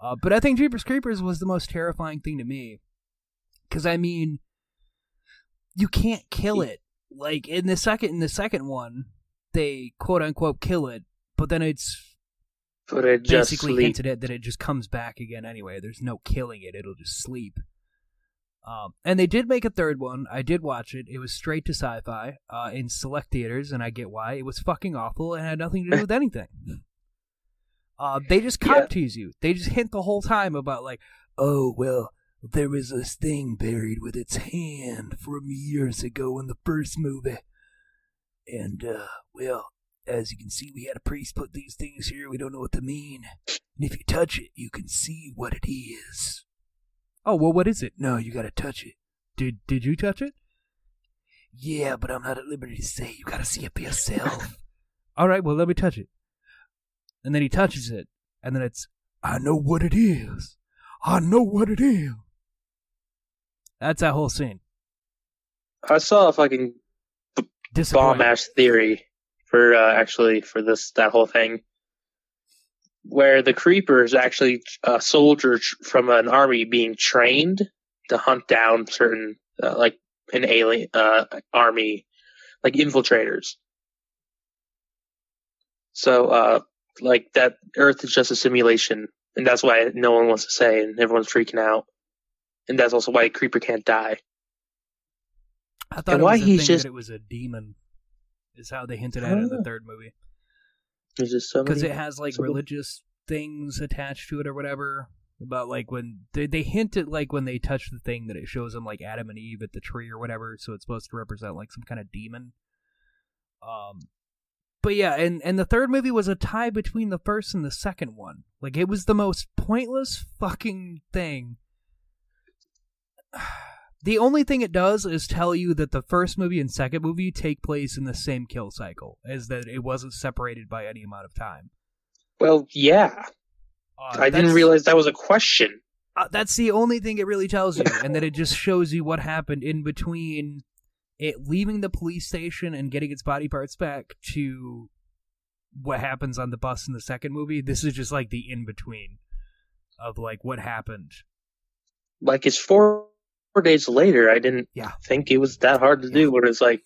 Uh, but I think Jeepers Creepers was the most terrifying thing to me Because I mean, you can't kill it. Like in the second in the second one, they quote unquote kill it, but then it's But it just basically hinted at that it just comes back again anyway. There's no killing it; it'll just sleep. Um, and they did make a third one. I did watch it. It was straight to sci-fi uh, in select theaters, and I get why. It was fucking awful and had nothing to do with anything. Uh, they just cop Yeah. tease you. They just hint the whole time about like, oh well, there was this thing buried with its hand from years ago in the first movie, and uh, well, as you can see, we had a priest put these things here. We don't know what they mean. And if you touch it, you can see what it is. Oh, well, what is it? No, you gotta touch it. Did Did you touch it? Yeah, but I'm not at liberty to say. You gotta see it for yourself. All right, well, let me touch it. And then he touches it, and then it's, I know what it is. I know what it is. That's that whole scene. I saw a fucking bomb Disappointing. ass theory for uh, actually for this that whole thing, where the creeper is actually a soldier from an army being trained to hunt down certain uh, like an alien uh, army, like infiltrators. So, uh, like that Earth is just a simulation, and that's why no one wants to say, and everyone's freaking out, and that's also why Creeper can't die. I thought and why he's thing just- that it was a demon, is how they hinted at it in the third movie. There's just so because it has like so many- religious things attached to it or whatever about like when they they hint at like when they touch the thing that it shows them like Adam and Eve at the tree or whatever, so it's supposed to represent like some kind of demon. Um, but yeah, and and the third movie was a tie between the first and the second one. Like it was the most pointless fucking thing. The only thing it does is tell you that the first movie and second movie take place in the same kill cycle, as that it wasn't separated by any amount of time. Well, yeah. Uh, I didn't realize that was a question. uh, that's the only thing it really tells you, and that it just shows you what happened in between it leaving the police station and getting its body parts back to what happens on the bus in the second movie. This is just like the in between of like what happened. Like it's four, four days later. I didn't Yeah. think it was that hard to do. But it's like,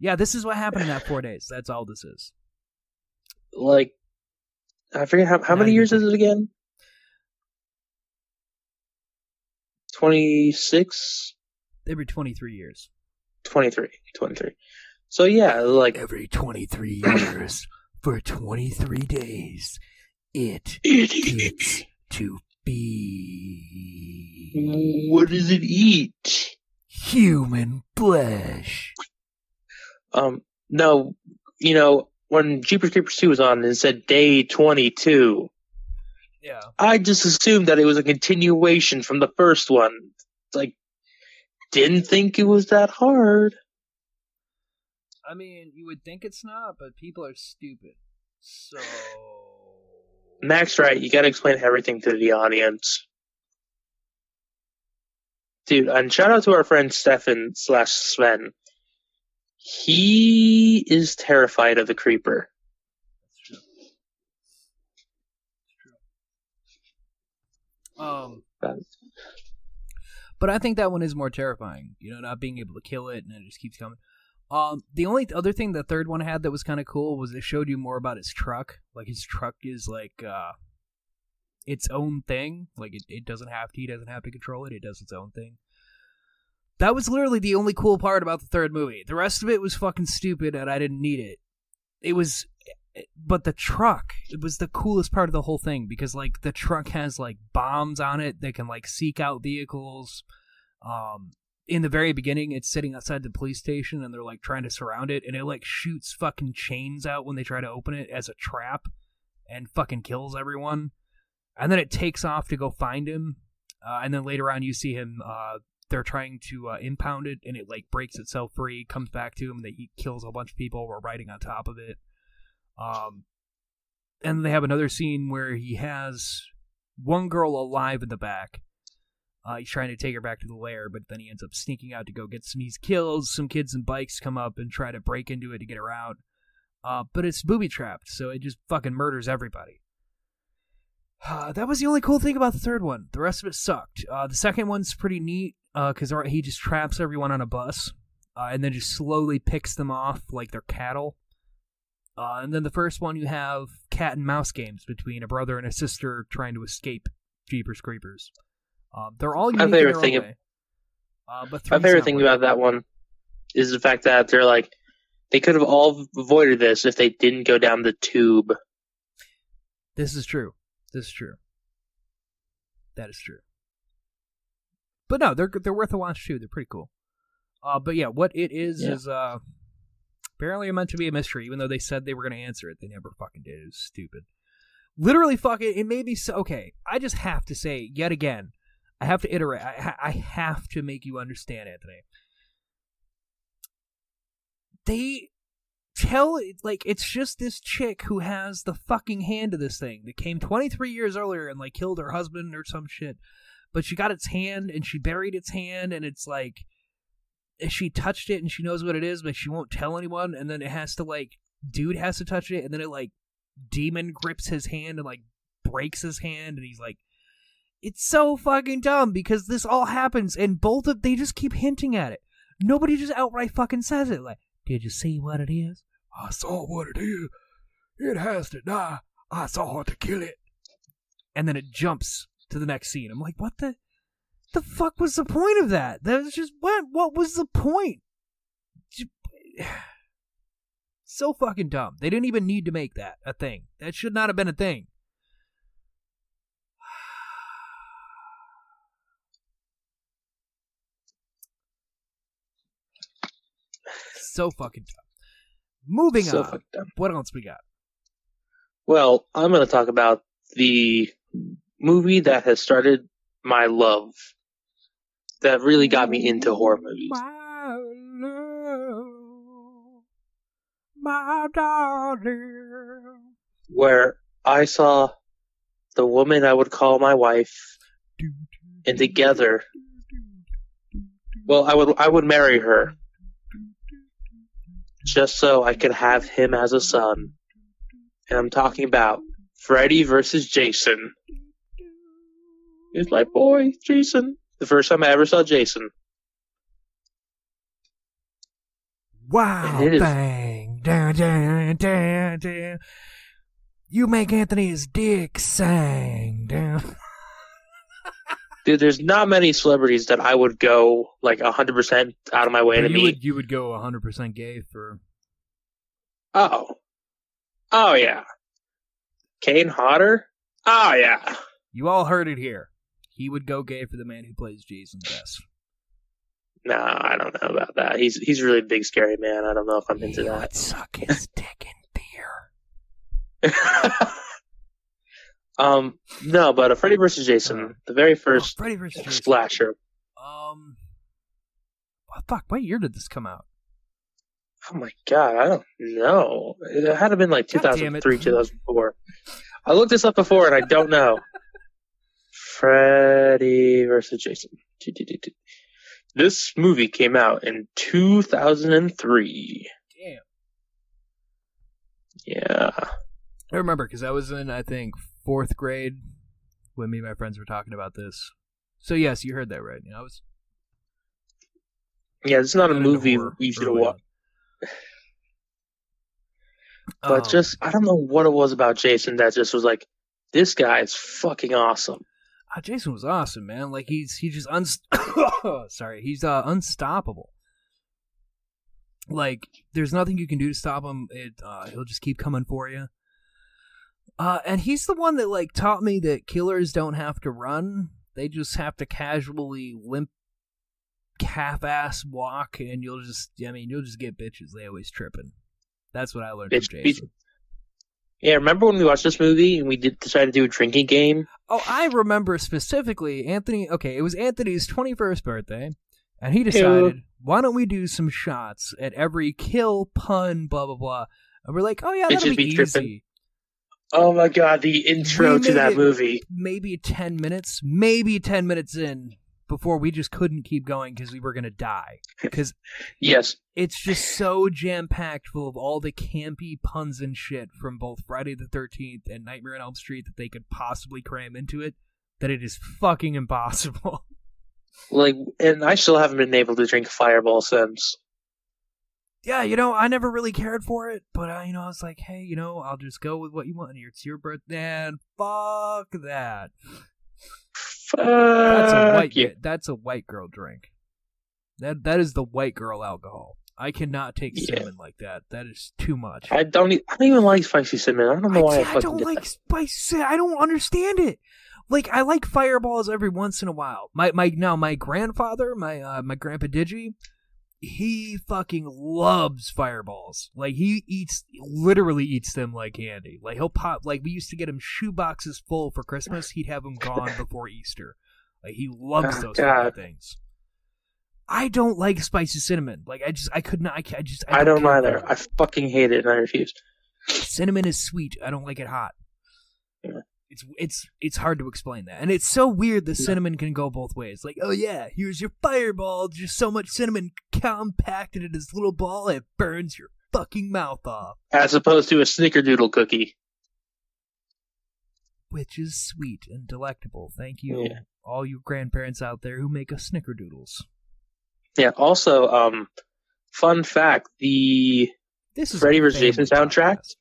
Yeah, this is what happened in that four days. That's all this is. like I forget how how Not many years is it again? Twenty six. Every twenty three years. 23. 23. So yeah, like Every twenty three years for twenty three days, it it, gets to be what does it eat? human flesh. Um, no, you know when Jeepers Creepers two was on and it said day twenty two. Yeah. I just assumed that it was a continuation from the first one. It's like, didn't think it was that hard. I mean, you would think it's not, but people are stupid. So. Max, right? You gotta explain everything to the audience. Dude, and shout out to our friend Stefan slash Sven. He is terrified of the creeper. Um, but I think that one is more terrifying. You know, not being able to kill it and it just keeps coming. Um, the only other thing the third one had that was kind of cool was it showed you more about his truck. Like his truck is like uh, its own thing. Like it, it doesn't have to. He doesn't have to control it. It does its own thing. That was literally the only cool part about the third movie. The rest of it was fucking stupid, and I didn't need it. It was, but the truck it was the coolest part of the whole thing because like the truck has like bombs on it that can like seek out vehicles. Um, in the very beginning, it's sitting outside the police station, and they're like trying to surround it, and it like shoots fucking chains out when they try to open it as a trap, and fucking kills everyone. And then it takes off to go find him, uh, and then later on you see him. Uh, they're trying to uh, impound it, and it like breaks itself free, comes back to him, and he kills a bunch of people. We're riding on top of it. Um, and they have another scene where he has one girl alive in the back. Uh, he's trying to take her back to the lair, but then he ends up sneaking out to go get some. He kills some kids and bikes come up and try to break into it to get her out. Uh, but it's booby trapped, so it just fucking murders everybody. Uh, that was the only cool thing about the third one. The rest of it sucked. Uh, the second one's pretty neat. because he just traps everyone on a bus uh, and then just slowly picks them off like they're cattle. Uh, and then the first one you have cat and mouse games between a brother and a sister trying to escape Jeepers Creepers. Um, they're all My unique in favorite their thing way. Uh, but My favorite thing about that one is the fact that they're like they could have all avoided this if they didn't go down the tube. This is true. This is true. That is true. But no, they're they're worth a watch too. They're pretty cool. Uh, but yeah, what it is Yeah. is uh, apparently meant to be a mystery. Even though they said they were going to answer it, they never fucking did. It was stupid. Literally, fucking. It made me so okay. I just have to say yet again. I have to iterate. I I have to make you understand, Anthony. They tell like it's just this chick who has the fucking hand of this thing that came 23 years earlier and like killed her husband or some shit. But she got its hand and she buried its hand and it's like she touched it and she knows what it is but she won't tell anyone. And then it has to like dude has to touch it and then it like demon grips his hand and like breaks his hand and he's like it's so fucking dumb because this all happens. And both of they just keep hinting at it. Nobody just outright fucking says it like did you see what it is I saw what it is. It has to die. I saw it to kill it. and then it jumps to the next scene. I'm like, what the the fuck was the point of that? That was just what what was the point? So fucking dumb. They didn't even need to make that a thing. That should not have been a thing. So fucking dumb. Moving So on. fucking dumb. What else we got? Well, I'm going to talk about the movie that has started my love. That really got me into horror movies. My love, my darling. Where I saw the woman I would call my wife, and together, well, I would I would marry her just so I could have him as a son. And I'm talking about Freddy versus Jason. It's my boy, Jason. The first time I ever saw Jason. Wow, bang, down, down, down, down. You make Anthony's dick sang down. Dude, there's not many celebrities that I would go like 100% out of my way to you meet. would you would go 100% gay for Oh. Oh, yeah. Kane Hodder? Oh, yeah. You all heard it here. He would go gay for the man who plays Jason Best. No, I don't know about that. He's he's a really big, scary man. I don't know if I'm into that. suck his dick in beer. um, no, but a Freddy vs. Jason, the very first Oh, Freddy slasher. Um, oh, fuck. What year did this come out? Oh my god, I don't know. It had to have been like God damn it. 2003, 2004. I looked this up before and I don't know. Freddy versus Jason. This movie came out in 2003. Damn. Yeah. I remember because I was in, I think, fourth grade when me and my friends were talking about this. So yes, you heard that right. You know, I was Yeah, it's not a movie you should have watched. But Um, just, I don't know what it was about Jason that just was like, this guy is fucking awesome. ah, Jason was awesome, man. Like he's he just unst- sorry, he's uh unstoppable. Like there's nothing you can do to stop him. It uh, he'll just keep coming for you. Uh, and he's the one that like taught me that killers don't have to run; they just have to casually limp, half-ass walk, and you'll just I mean you'll just get bitches. They always tripping. That's what I learned Bitch, from bitch. Jason. Yeah, remember when we watched this movie and we did decide to do a drinking game? Oh, I remember specifically Anthony. Okay, it was Anthony's 21st birthday, and he decided, why don't we do some shots at every kill, pun, blah, blah, blah. And we're like, oh, yeah, It that'll should be, be easy. tripping. Oh my god, the intro to that movie. Maybe 10 minutes, maybe 10 minutes in before we just couldn't keep going because we were going to die. Because Yes. it's just so jam packed full of all the campy puns and shit from both Friday the 13th and Nightmare on Elm Street that they could possibly cram into it that it is fucking impossible. Like, and I still haven't been able to drink Fireball since. Yeah, you know, I never really cared for it, but I, you know, I was like, hey, you know, I'll just go with what you want here. It's your birthday, and fuck that. Fuck That's a white. you. That's a white girl drink. That that is the white girl alcohol. I cannot take Yeah. cinnamon like that. That is too much. I don't. E- I don't even like spicy cinnamon. I don't know why I, I, fucking don't like that. spicy. I don't understand it. Like I like fireballs every once in a while. My my now my grandfather, my uh, my grandpa Digi, he fucking loves fireballs. Like he eats literally eats them like candy. Like he'll pop like we used to get him shoe boxes full for Christmas. He'd have them gone before Easter. Like he loves Oh, those things. I don't like spicy cinnamon. Like I just I could not. I, I just I, I don't either. it. I fucking hate it, and I refuse. Cinnamon is sweet. I don't like it hot. Yeah. It's it's it's hard to explain that, and it's so weird. The cinnamon can go both ways. Like, oh yeah, here's your fireball. Just so much cinnamon compacted in this little ball, it burns your fucking mouth off. As opposed to a snickerdoodle cookie. Which is sweet and delectable. Thank you, Yeah. all you grandparents out there who make us snickerdoodles. Yeah. Also, um, fun fact: the This is Freddy vs. Jason soundtrack? podcast.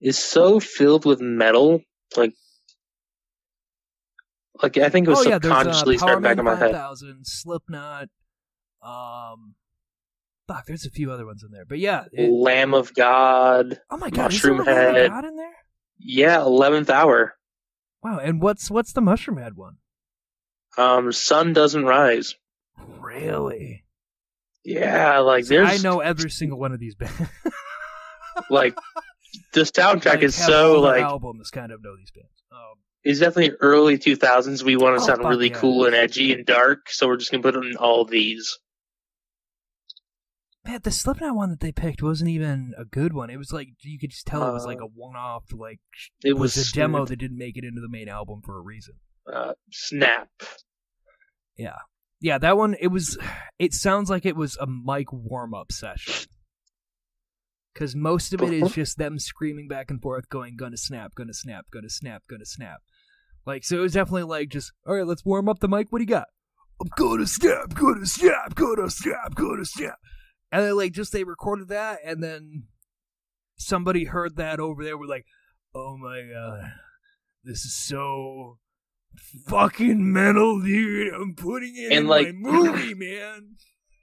is so filled with metal. Like, like I think it was oh yeah, uh, subconsciously Power starting back in my head. 5000, Slipknot. Um, fuck, there's a few other ones in there, but yeah. it- Lamb of God. oh my god, is Mushroom Head. God in there? Yeah, Eleventh Hour. Wow, and what's what's the Mushroom Head one? Um, Sun doesn't rise. Really? Yeah, like See, there's I know every single one of these bands. like the soundtrack Like, is so like albums kind of know these bands. Um, it's definitely early 2000s. We want Oh, to sound really yeah. cool and edgy and dark, so we're just gonna put it in all these. man, the Slipknot one that they picked wasn't even a good one. It was like you could just tell it was like Uh, a one-off. Like It was, was a demo that didn't make it into the main album for a reason. uh, Snap. Yeah, yeah, that one. It was. It sounds like it was a mic warm-up session. Because most of it is uh-huh. just them screaming back and forth, going "gonna snap, gonna snap, gonna snap, gonna snap." Like so, it was definitely like just all right. Let's warm up the mic. What do you got? I'm gonna snap, gonna snap, gonna snap, gonna snap. And then like just they recorded that, and then somebody heard that over there. We're like, oh my god, this is so fucking metal, dude. I'm putting it And, in like- my movie, man.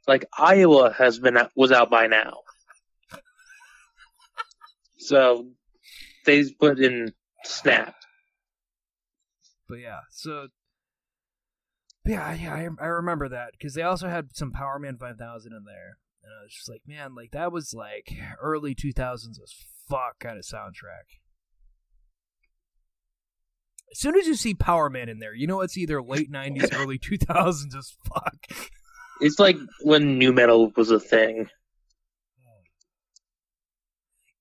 Like Iowa has been out, was out by now, so they put in Snap. But yeah, so yeah, yeah, I, I remember that because they also had some Power Man 5000 in there, and I was just like, man, like that was like early 2000s as fuck kind of soundtrack. As soon as you see Power Man in there, you know it's either late 90s, early 2000s as fuck. It's like when new metal was a thing.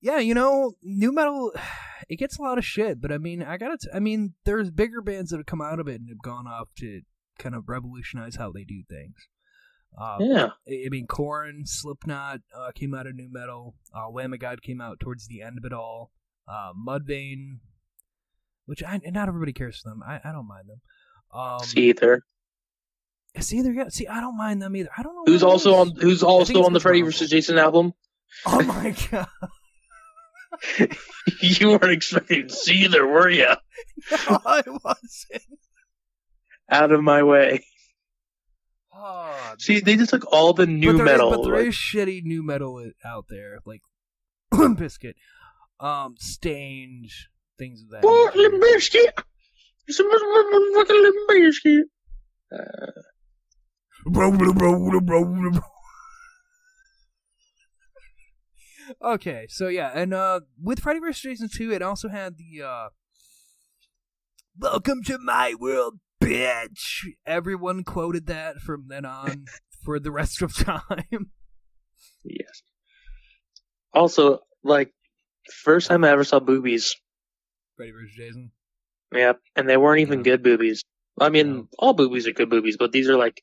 Yeah, you know, new metal, it gets a lot of shit, but I mean, I gotta, t- I mean, there's bigger bands that have come out of it and have gone off to kind of revolutionize how they do things. Um, Yeah, I mean, Korn, Slipknot uh, came out of new metal. Uh, Lamb of God came out towards the end of it all. Uh, Mudvayne, which I not everybody cares for them. I, I don't mind them. Um, see either. yeah. See, I don't mind them either. I don't know Who's also on? Who's also on the Freddy vs. Jason album? Oh my god! you weren't expecting to see either, were you? No, I wasn't. Out of my way. Oh, See, they just took all the new but there, metal. But there like- is shitty new metal out there, like Bizkit, um, Staind, things of that. What, nature. Limp Bizkit? It's a motherfucking Limp Bizkit. Uh, Okay, so yeah, and uh with Freddy vs. Jason 2, it also had the uh Welcome to my world, bitch. Everyone quoted that from then on for the rest of time. yes. Also, like, first time I ever saw boobies. Freddy vs. Jason. Yep, and they weren't even Yeah. good boobies. I mean, No. all boobies are good boobies, but these are like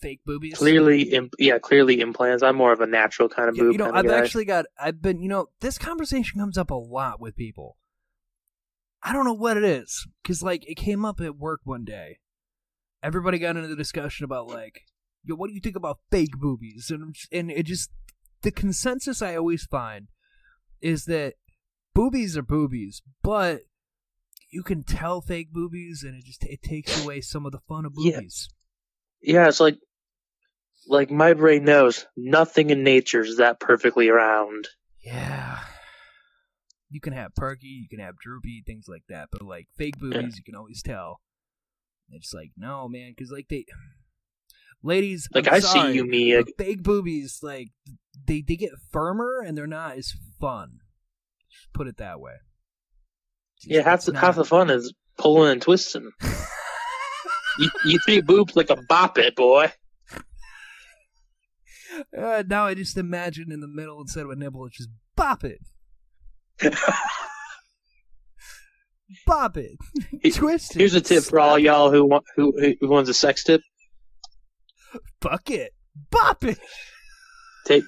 Fake boobies. clearly, imp- yeah, clearly implants. I'm more of a natural kind of Yeah, boob you know, kind I've of guy. actually got. I've been. You know, this conversation comes up a lot with people. I don't know what it is because, like, it came up at work one day, everybody got into the discussion about like, yo, what do you think about fake boobies? And and it just the consensus I always find is that boobies are boobies, but you can tell fake boobies, and it just it takes away some of the fun of boobies. Yeah, it's like like my brain knows nothing in nature is that perfectly round. Yeah. You can have perky, you can have droopy, things like that, but like fake boobies, you can always tell. It's like no, man, because like they, ladies, Like, I'm I see you, Mia. Fake boobies, like they they get firmer and they're not as fun. Just put it that way. Just- Yeah, half the, not- half the fun is pulling and twisting. you, you treat boobs like a bop it, boy. Uh, now I just imagine in the middle instead of a nipple, it's just bop it, bop it, twist it. Here's a tip for all y'all who want who who wants a sex tip. Fuck it, bop it. Take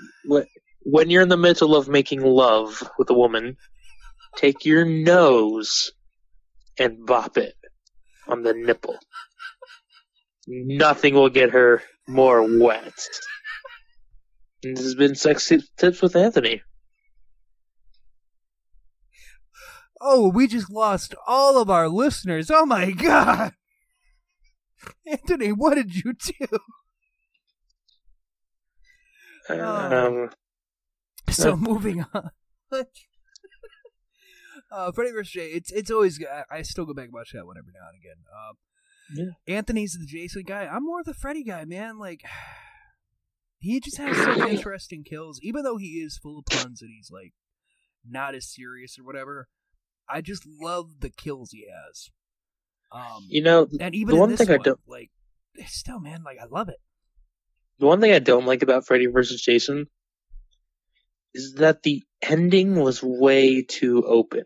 when you're in the middle of making love with a woman, take your nose and bop it on the nipple. Nothing will get her more wet. And This has been sex tips with Anthony. Oh, we just lost all of our listeners. Oh my god. Anthony, what did you do? Oh. Um, So Uh. moving on. uh, Freddy vs. Jay, it's it's always I, I still go back and watch that one every now and again. Um, Anthony's the Jason guy. I'm more the Freddy guy, man. Like he just has some interesting kills, even though he is full of puns and he's like not as serious or whatever. I just love the kills he has. Um, you know, and even the one thing I don't like still, man, like I love it. the one thing I don't like about Freddy vs. Jason is that the ending was way too open.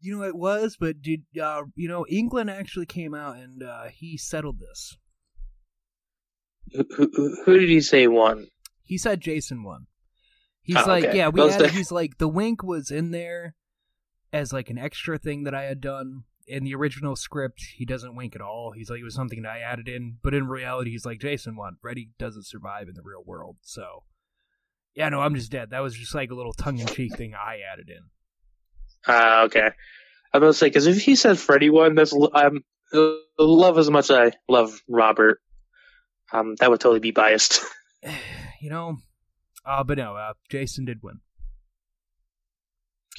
You know it was, but did uh, you know Englund actually came out and uh, he settled this. Who, who, who did he say won? He said Jason won. He's Oh, like, okay. yeah, we Those the- he's like the wink was in there as like an extra thing that I had done in the original script. He doesn't wink at all. He's like it was something that I added in, but in reality, he's like Jason won. Freddy doesn't survive in the real world, so yeah, no, I'm just dead. That was just like a little tongue in cheek thing I added in. Ah, okay. I'm gonna say because if he said Freddy won, that's I'm uh, love as much as I love Robert. Um, that would totally be biased. you know, uh, but no, uh, Jason did win.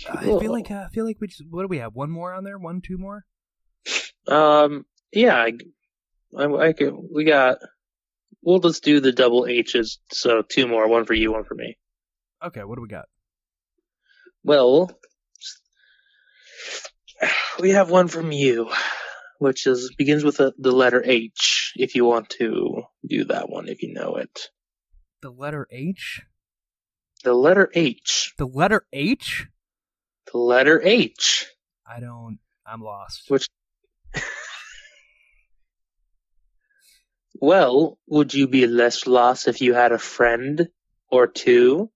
I feel like uh, I feel like we just what do we have? One more on there? One, two more? Um, yeah, I, I, I can, we got. We'll just do the double H's. So two more, one for you, one for me. Okay, what do we got? Well, we have one from you, which is begins with the the letter H. If you want to do that one, if you know it, The letter H. the letter H, The letter H. the letter H. I don't. I'm lost. Which, well, would you be less lost if you had a friend or two?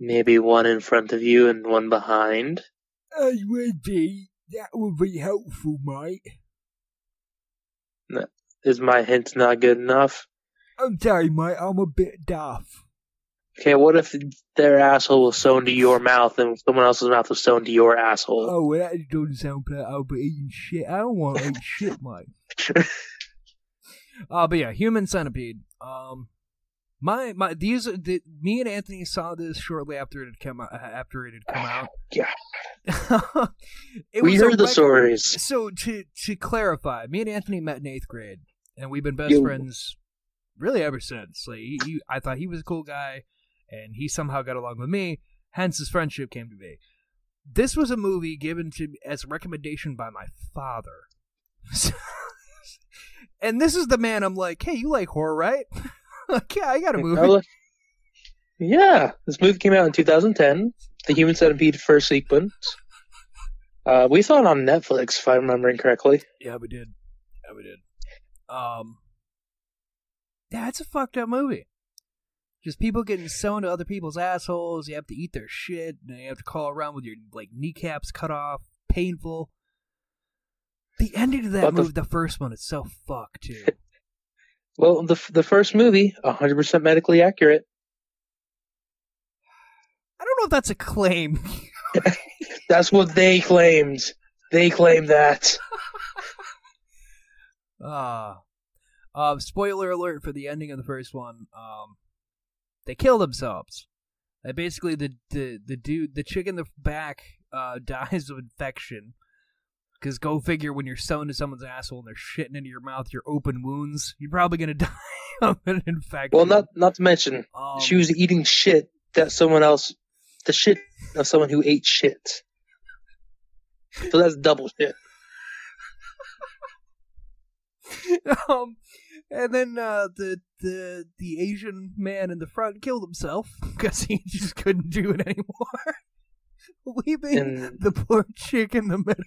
Maybe one in front of you and one behind? I would be. That would be helpful, mate. Is my hint not good enough? I'm sorry, mate. I'm a bit deaf. Okay, what if their asshole was sewn to your mouth and someone else's mouth was sewn to your asshole? Oh, well, that doesn't sound like I'll be eating shit. I don't want to eat shit, mate. Uh, but yeah, Human Centipede. Um, my my these the, me and Anthony saw this shortly after it had come out. Uh, after it had come out. It we was heard the rec- stories. So to to clarify, me and Anthony met in eighth grade, and we've been best friends really ever since. Like he, he, I thought he was a cool guy, and he somehow got along with me. Hence, his friendship came to be. This was a movie given to as a recommendation by my father. and this is the man I'm like, hey, you like horror, right? like, yeah, I got a movie. Was- Yeah, this movie came out in 2010. The Human Centipede first sequence. Uh, we saw it on Netflix, if I'm remembering correctly. Yeah, we did. Yeah, we did. Um, it's a fucked up movie. Just people getting sewn to other people's assholes. You have to eat their shit. And you have to crawl around with your like kneecaps cut off. Painful. The ending of that But the- movie, the first one, is so fucked too. Well, the the first movie, 100% medically accurate. I don't know if that's a claim. That's what they claimed. They claimed that. Ah. Uh, spoiler alert for the ending of the first one. Um, they kill themselves. Uh, basically, the, the the dude, the chick in the back, uh, dies of infection. Because go figure, when you're sewn to someone's asshole and they're shitting into your mouth, your open wounds, you're probably gonna die of an infection. Well, not not to mention, Um, she was eating shit that someone else, the shit of someone who ate shit. So that's double shit. um, and then uh, the the the Asian man in the front killed himself because he just couldn't do it anymore, leaving And the poor chick in the middle.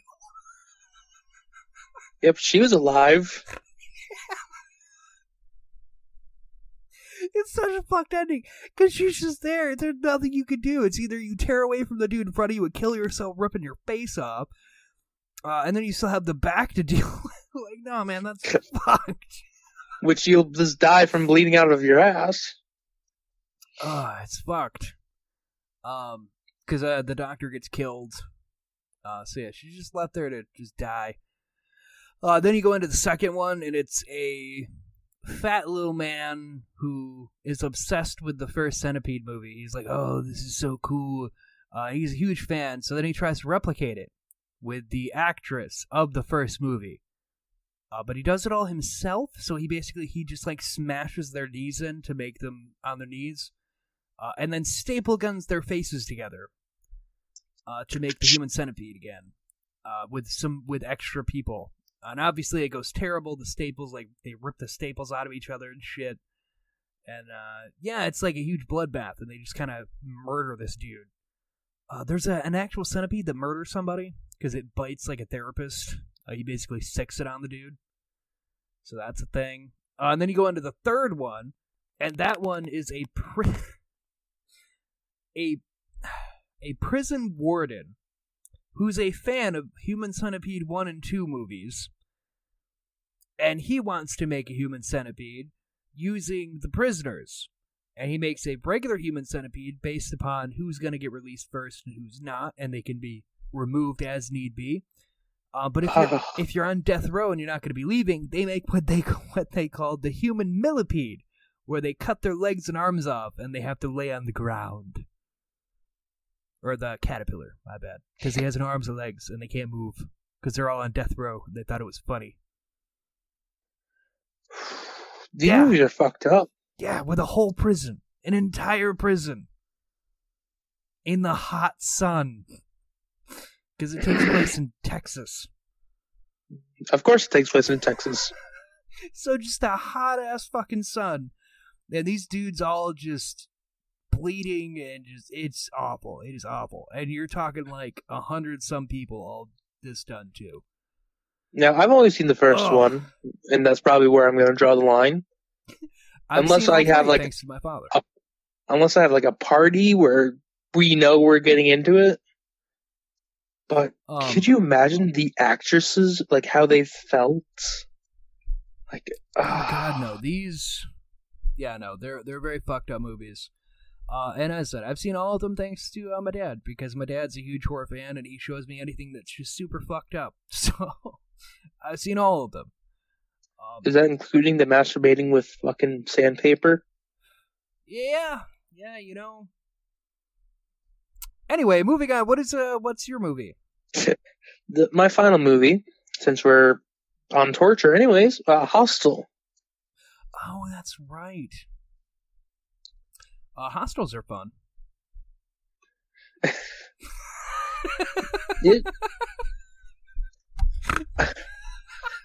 Yep, she was alive. It's such a fucked ending because she's just there. There's nothing you can do. It's either you tear away from the dude in front of you and kill yourself, ripping your face off, uh, and then you still have the back to deal with. like, no, man, that's fucked. Which you'll just die from bleeding out of your ass. Ah, it's fucked. Um, because uh, the doctor gets killed. Uh, so yeah, she's just left there to just die. Uh, then you go into the second one, and it's a fat little man who is obsessed with the first Centipede movie. He's like, "Oh, this is so cool." Uh, he's a huge fan. So then he tries to replicate it with the actress of the first movie. Uh, but he does it all himself. So he basically he just like smashes their knees in to make them on their knees, uh, and then staple guns their faces together uh, to make the human centipede again, uh, with some with extra people. And obviously it goes terrible. The staples like they rip the staples out of each other and shit. And uh, yeah, it's like a huge bloodbath, and they just kind of murder this dude. Uh, there's a, an actual centipede that murders somebody because it bites like a therapist. Uh, he basically sicks it on the dude. So that's a thing. Uh, and then you go into the third one, and that one is a pri- a a prison warden who's a fan of Human Centipede 1 and 2 movies. And he wants to make a human centipede using the prisoners. And he makes a regular human centipede based upon who's going to get released first and who's not, and they can be removed as need be. Uh, but if you're, if you're on death row and you're not going to be leaving, they make what they what they call the human millipede, where they cut their legs and arms off and they have to lay on the ground. Or the caterpillar, my bad, because he has no arms or legs and they can't move because they're all on death row. They thought it was funny. The Yeah. movies are fucked up. Yeah, with a whole prison, an entire prison, in the hot sun, because it takes place in Texas. Of course, it takes place in Texas. So just a hot ass fucking sun. And these dudes all just bleeding and just it's awful. It is awful. And you're talking like a hundred some people all this done too. Now, I've only seen the first Ugh. one, and that's probably where I'm going to draw the line. Unless I have, like, thanks to my father. a- Unless I have like a party where we know we're getting into it. But Um, could you imagine the actresses, like how they felt? Like, Oh ah, God, no! These, yeah, no, they're they're very fucked up movies. Uh, and as I said, I've seen all of them thanks to uh, my dad because my dad's a huge horror fan and he shows me anything that's just super fucked up. So I've seen all of them. Um, Is that including the masturbating with fucking sandpaper? yeah, yeah, you know. Anyway, moving on. What is uh, what's your movie? The, my final movie, since we're on torture, anyways, uh, Hostel. Oh, that's right. Uh, hostels are fun. It,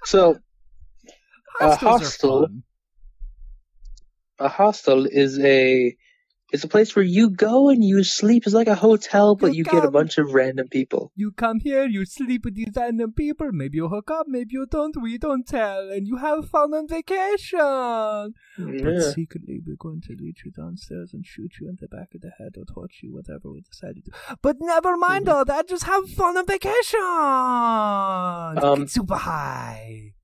so A Hostels hostel a hostel is a it's a place where you go and you sleep. It's like a hotel, but You you, get a bunch of random people. You come here, you sleep with these random people. Maybe you hook up, maybe you don't. We don't tell, and you have fun on vacation. But secretly, we're going to lead you downstairs and shoot you in the back of the head or torture you, whatever we decide to do. But never mind all that. Just have fun on vacation. Um, super high.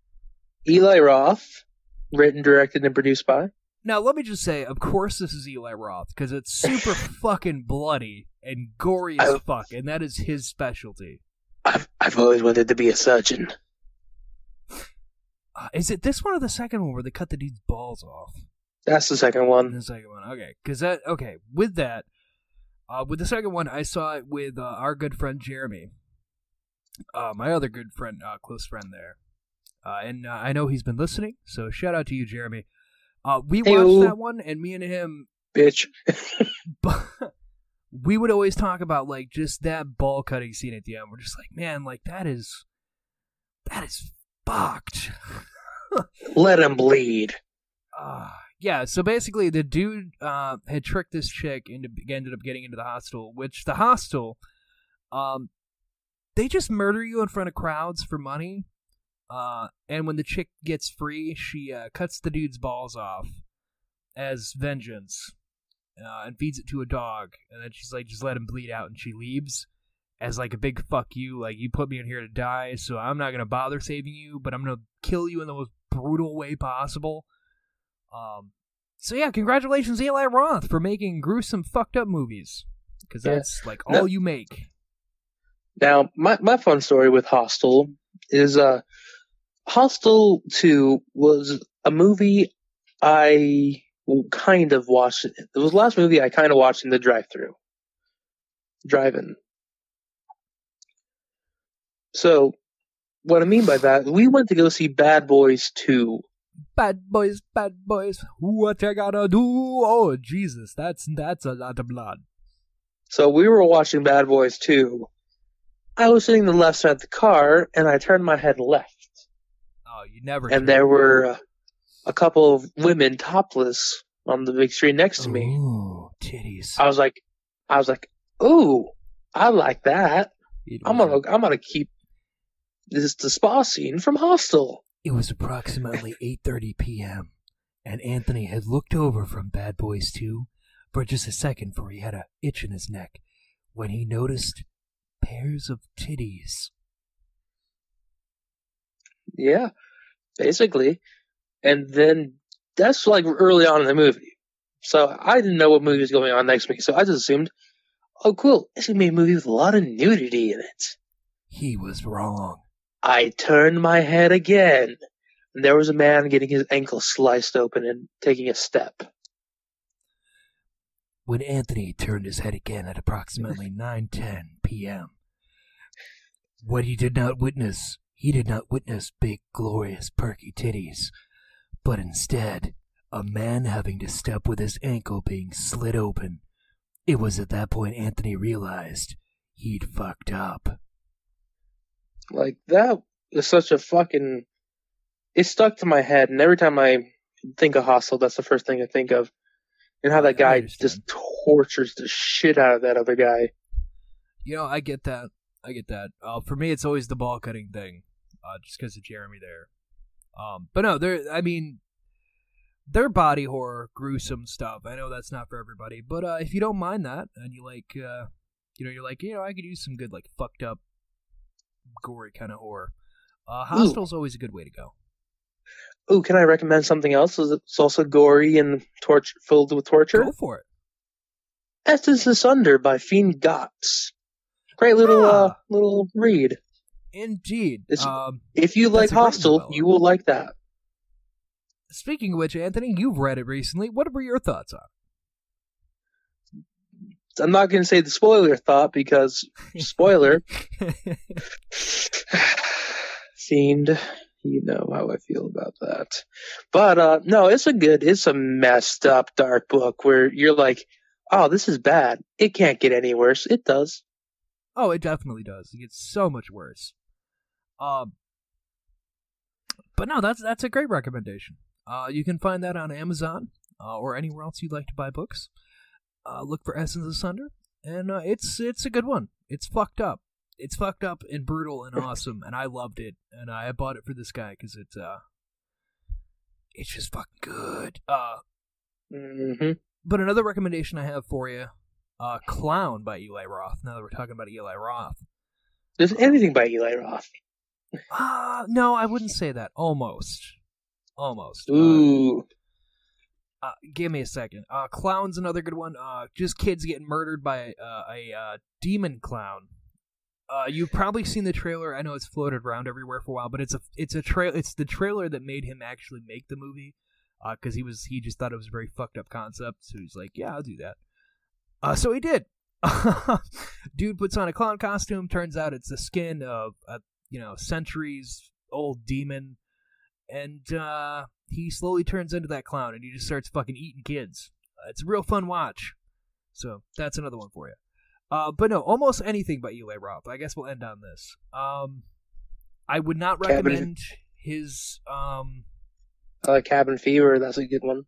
Eli Roth, written, directed, and produced by. Now, let me just say, of course, this is Eli Roth because it's super fucking bloody and gory as I- fuck, and that is his specialty. I've I've always wanted to be a surgeon. Uh, is it this one or the second one where they cut the dude's balls off? That's the second one. The second one, okay. Because that, okay, with that, uh, with the second one, I saw it with uh, our good friend Jeremy, uh, my other good friend, uh, close friend there, uh, and uh, I know he's been listening. So shout out to you, Jeremy. Uh, we Heyo. watched that one, and me and him Bitch. we would always talk about like just that ball cutting scene at the end. We're just like, man, like that is that is fucked. Let him bleed. Uh, yeah, so basically the dude uh, had tricked this chick into ended up getting into the hostel, which the hostel um they just murder you in front of crowds for money. Uh, and when the chick gets free, she uh, cuts the dude's balls off as vengeance uh, and feeds it to a dog. And then she's like, just let him bleed out. And she leaves as like a big fuck you. Like, you put me in here to die, so I'm not going to bother saving you, but I'm going to kill you in the most brutal way possible. Um, so yeah, congratulations, Eli Roth, for making gruesome, fucked up movies. Because Yeah. that's like all No. you make. Now, my, my fun story with Hostel is uh, Hostel 2 was a movie I kind of watched. It was the last movie I kind of watched in the drive through. Drive in. So, what I mean by that, we went to go see Bad Boys 2. Bad boys, bad boys, what you gotta do? Oh Jesus, that's that's a lot of blood. So we were watching Bad Boys 2. I was sitting on the left side of the car, and I turned my head left. Oh, you never. and there were uh, a couple of women topless on the big screen next to me. Ooh, titties. I was like, I was like, ooh, I like that. I'm gonna, I'm gonna keep this the spa scene from Hostel. It was approximately 8:30 p.m. and Anthony had looked over from Bad Boys 2 for just a second for he had a itch in his neck when he noticed pairs of titties. Yeah, basically. And then that's like early on in the movie. So I didn't know what movie was going on next week. So I just assumed, oh, cool, it's gonna be a movie with a lot of nudity in it. He was wrong. I turned my head again, and there was a man getting his ankle sliced open and taking a step. When Anthony turned his head again at approximately 9:10 p.m., what he did not witness, he did not witness big, glorious, perky titties, but instead a man having to step with his ankle being slit open. It was at that point Anthony realized he'd fucked up. Like that is such a fucking. It stuck to my head, and every time I think of Hostel, that's the first thing I think of, and how that guy just tortures the shit out of that other guy. You know, I get that. I get that. Uh, for me, it's always the ball cutting thing, uh, just because of Jeremy there. Um, but no, they're. I mean, they're body horror, gruesome stuff. I know that's not for everybody, but uh, if you don't mind that, and you like, uh, you know, you're like, you know, I could use some good like fucked up, gory kind of horror. Uh, Hostel's always a good way to go. Ooh, can I recommend something else? It's also gory and torture filled with torture. Go for it. Essence Asunder by Fiend Gots. Great little uh Ah. little read. Indeed. Um, If you like Hostel, you will like that. speaking of which, Anthony, you've read it recently. What were your thoughts on? it? I'm not going to say the spoiler thought because spoiler? Fiend. You know how I feel about that. But uh no, it's a good, it's a messed up dark book where you're like, oh, this is bad. It can't get any worse. It does. Oh, it definitely does. It gets so much worse. Um, but no, that's that's a great recommendation. Uh, you can find that on Amazon uh, or anywhere else you'd like to buy books. Uh, look for Essence Asunder, and uh, it's it's a good one. It's fucked up. It's fucked up and brutal and awesome, and I loved it. And I bought it for this guy because it's uh, it's just fucking good. Uh, hmm but another recommendation I have for you, uh, Clown by Eli Roth. Now that we're talking about Eli Roth. There's anything by Eli Roth. Uh, no, I wouldn't say that. Almost. Almost. Uh, Ooh. uh, give me a second. Uh, clown's another good one. Uh, just kids getting murdered by uh, a uh, demon clown. Uh, you've probably seen the trailer. I know it's floated around everywhere for a while, but it's a it's a trail. It's the trailer that made him actually make the movie. Uh, because he was he just thought it was a very fucked up concept, so he's like, yeah, I'll do that. Uh, so he did. Dude puts on a clown costume. Turns out it's the skin of a you know centuries old demon, and uh, he slowly turns into that clown, and he just starts fucking eating kids. Uh, it's a real fun watch. So that's another one for you. Uh, but no, almost anything by Eli Roth. I guess we'll end on this. Um, I would not Cabin- recommend his um Uh, Cabin Fever, that's a good one.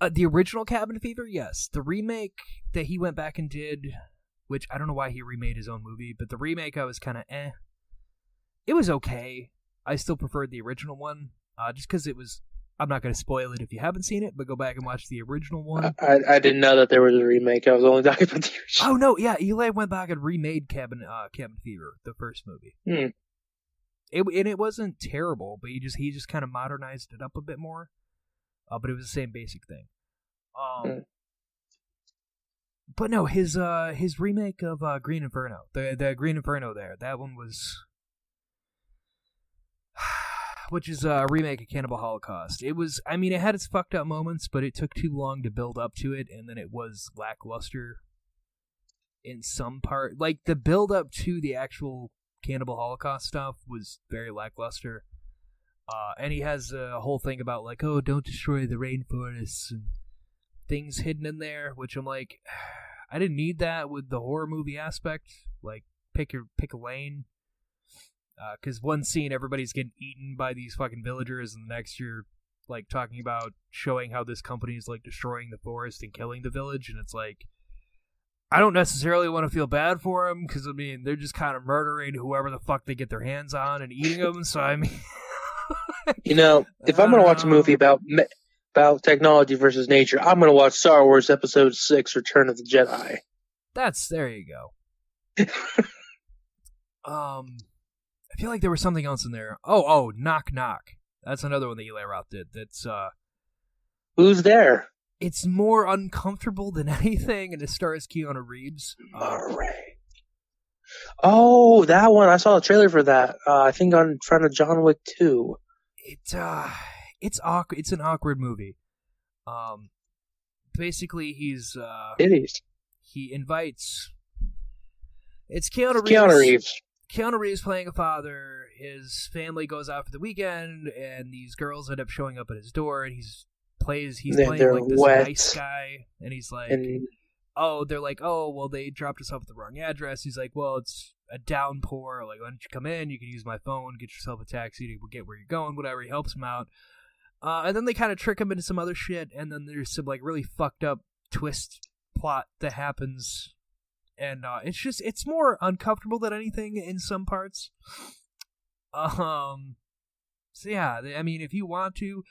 uh, the original Cabin Fever, yes. The remake that he went back and did, which I don't know why he remade his own movie, but the remake I was kind of eh. It was okay. I still preferred the original one, uh, just because it was. I'm not going to spoil it if you haven't seen it, but go back and watch the original one. I, I didn't know that there was a remake. I was only talking about the original. oh no, yeah, Eli went back and remade Cabin uh, Cabin Fever, the first movie. Hmm. It and it wasn't terrible, but he just he just kind of modernized it up a bit more. Uh, but it was the same basic thing. Um, Hmm. but no, his uh his remake of uh, Green Inferno, the the Green Inferno there, that one was, which is a remake of Cannibal Holocaust. It was, I mean, it had its fucked up moments, but it took too long to build up to it, and then it was lackluster in some part. Like the build up to the actual Cannibal Holocaust stuff was very lackluster. Uh, and he has a whole thing about like, oh, don't destroy the rainforests and things hidden in there, which I'm like, I didn't need that with the horror movie aspect. Like, pick your pick a lane. Because one scene, everybody's getting eaten by these fucking villagers, and the next you're like talking about showing how this company is like destroying the forest and killing the village, and it's like, I don't necessarily want to feel bad for them because I mean they're just kind of murdering whoever the fuck they get their hands on and eating them. So I mean, You know, if I'm gonna watch a movie about me- about technology versus nature, I'm gonna watch Star Wars Episode Six: Return of the Jedi. That's there you go. um, feel like there was something else in there. Oh, oh, knock knock. That's another one that Eli Roth did. That's uh, Who's there? it's more uncomfortable than anything, and it stars Keanu Reeves. Uh, Murray. Oh, that one! I saw a trailer for that. Uh, I think on front of John Wick Two. it uh, it's awkward. It's an awkward movie. Um, basically, he's uh, It is he invites. It's Keanu Reeves. Keanu Reeves. Keanu Reeves playing a father. His family goes out for the weekend, and these girls end up showing up at his door, and he's plays. He's They're- playing they're like this wet. nice guy, and he's like, And "Oh, they're like, oh, well, they dropped us off at the wrong address." He's like, "Well, it's a downpour. Like, why don't you come in? You can use my phone, get yourself a taxi to get where you're going, whatever." He helps him out, uh, and then they kind of trick him into some other shit, and then there's some like really fucked up twist plot that happens and uh, it's just it's more uncomfortable than anything in some parts. Um, so yeah, I mean, if you want to,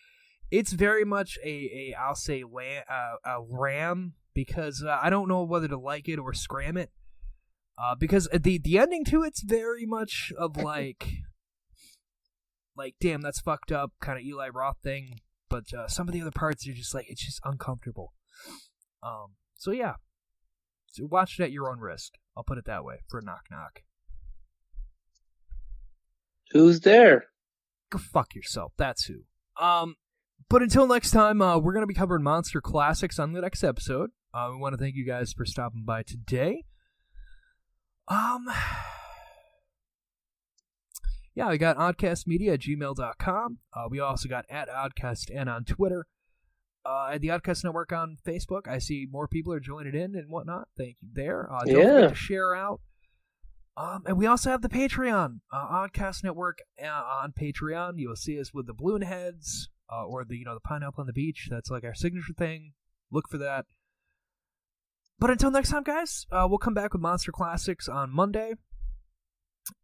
it's very much a a I'll say uh, a ram because uh, I don't know whether to like it or scram it. Uh, because the the ending to it's very much of like, like damn, that's fucked up kind of Eli Roth thing. But uh, some of the other parts are just like it's just uncomfortable. Um, so yeah, so watch it at your own risk. I'll put it that way for a knock knock. who's there? Go fuck yourself. That's who. Um, but until next time, uh, we're gonna be covering monster classics on the next episode. Uh, we want to thank you guys for stopping by today. Um, yeah, we got oddcastmedia at gmail.com. Uh, we also got at oddcast and on Twitter. Uh, at the Oddcast Network on Facebook. I see more people are joining in and whatnot. Thank you there. Uh, don't Yeah. forget to share out. Um, and we also have the Patreon, uh, Oddcast Network uh, on Patreon. You'll see us with the balloon heads, uh, or the you know the pineapple on the beach. That's like our signature thing. Look for that. But until next time, guys, uh, we'll come back with Monster Classics on Monday,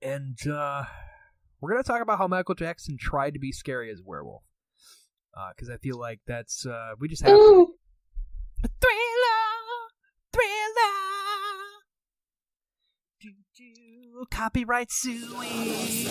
and uh, we're gonna talk about how Michael Jackson tried to be scary as a werewolf. Because I feel like that's uh, we just have. Ooh. Thriller, thriller. Do, do, copyright suing.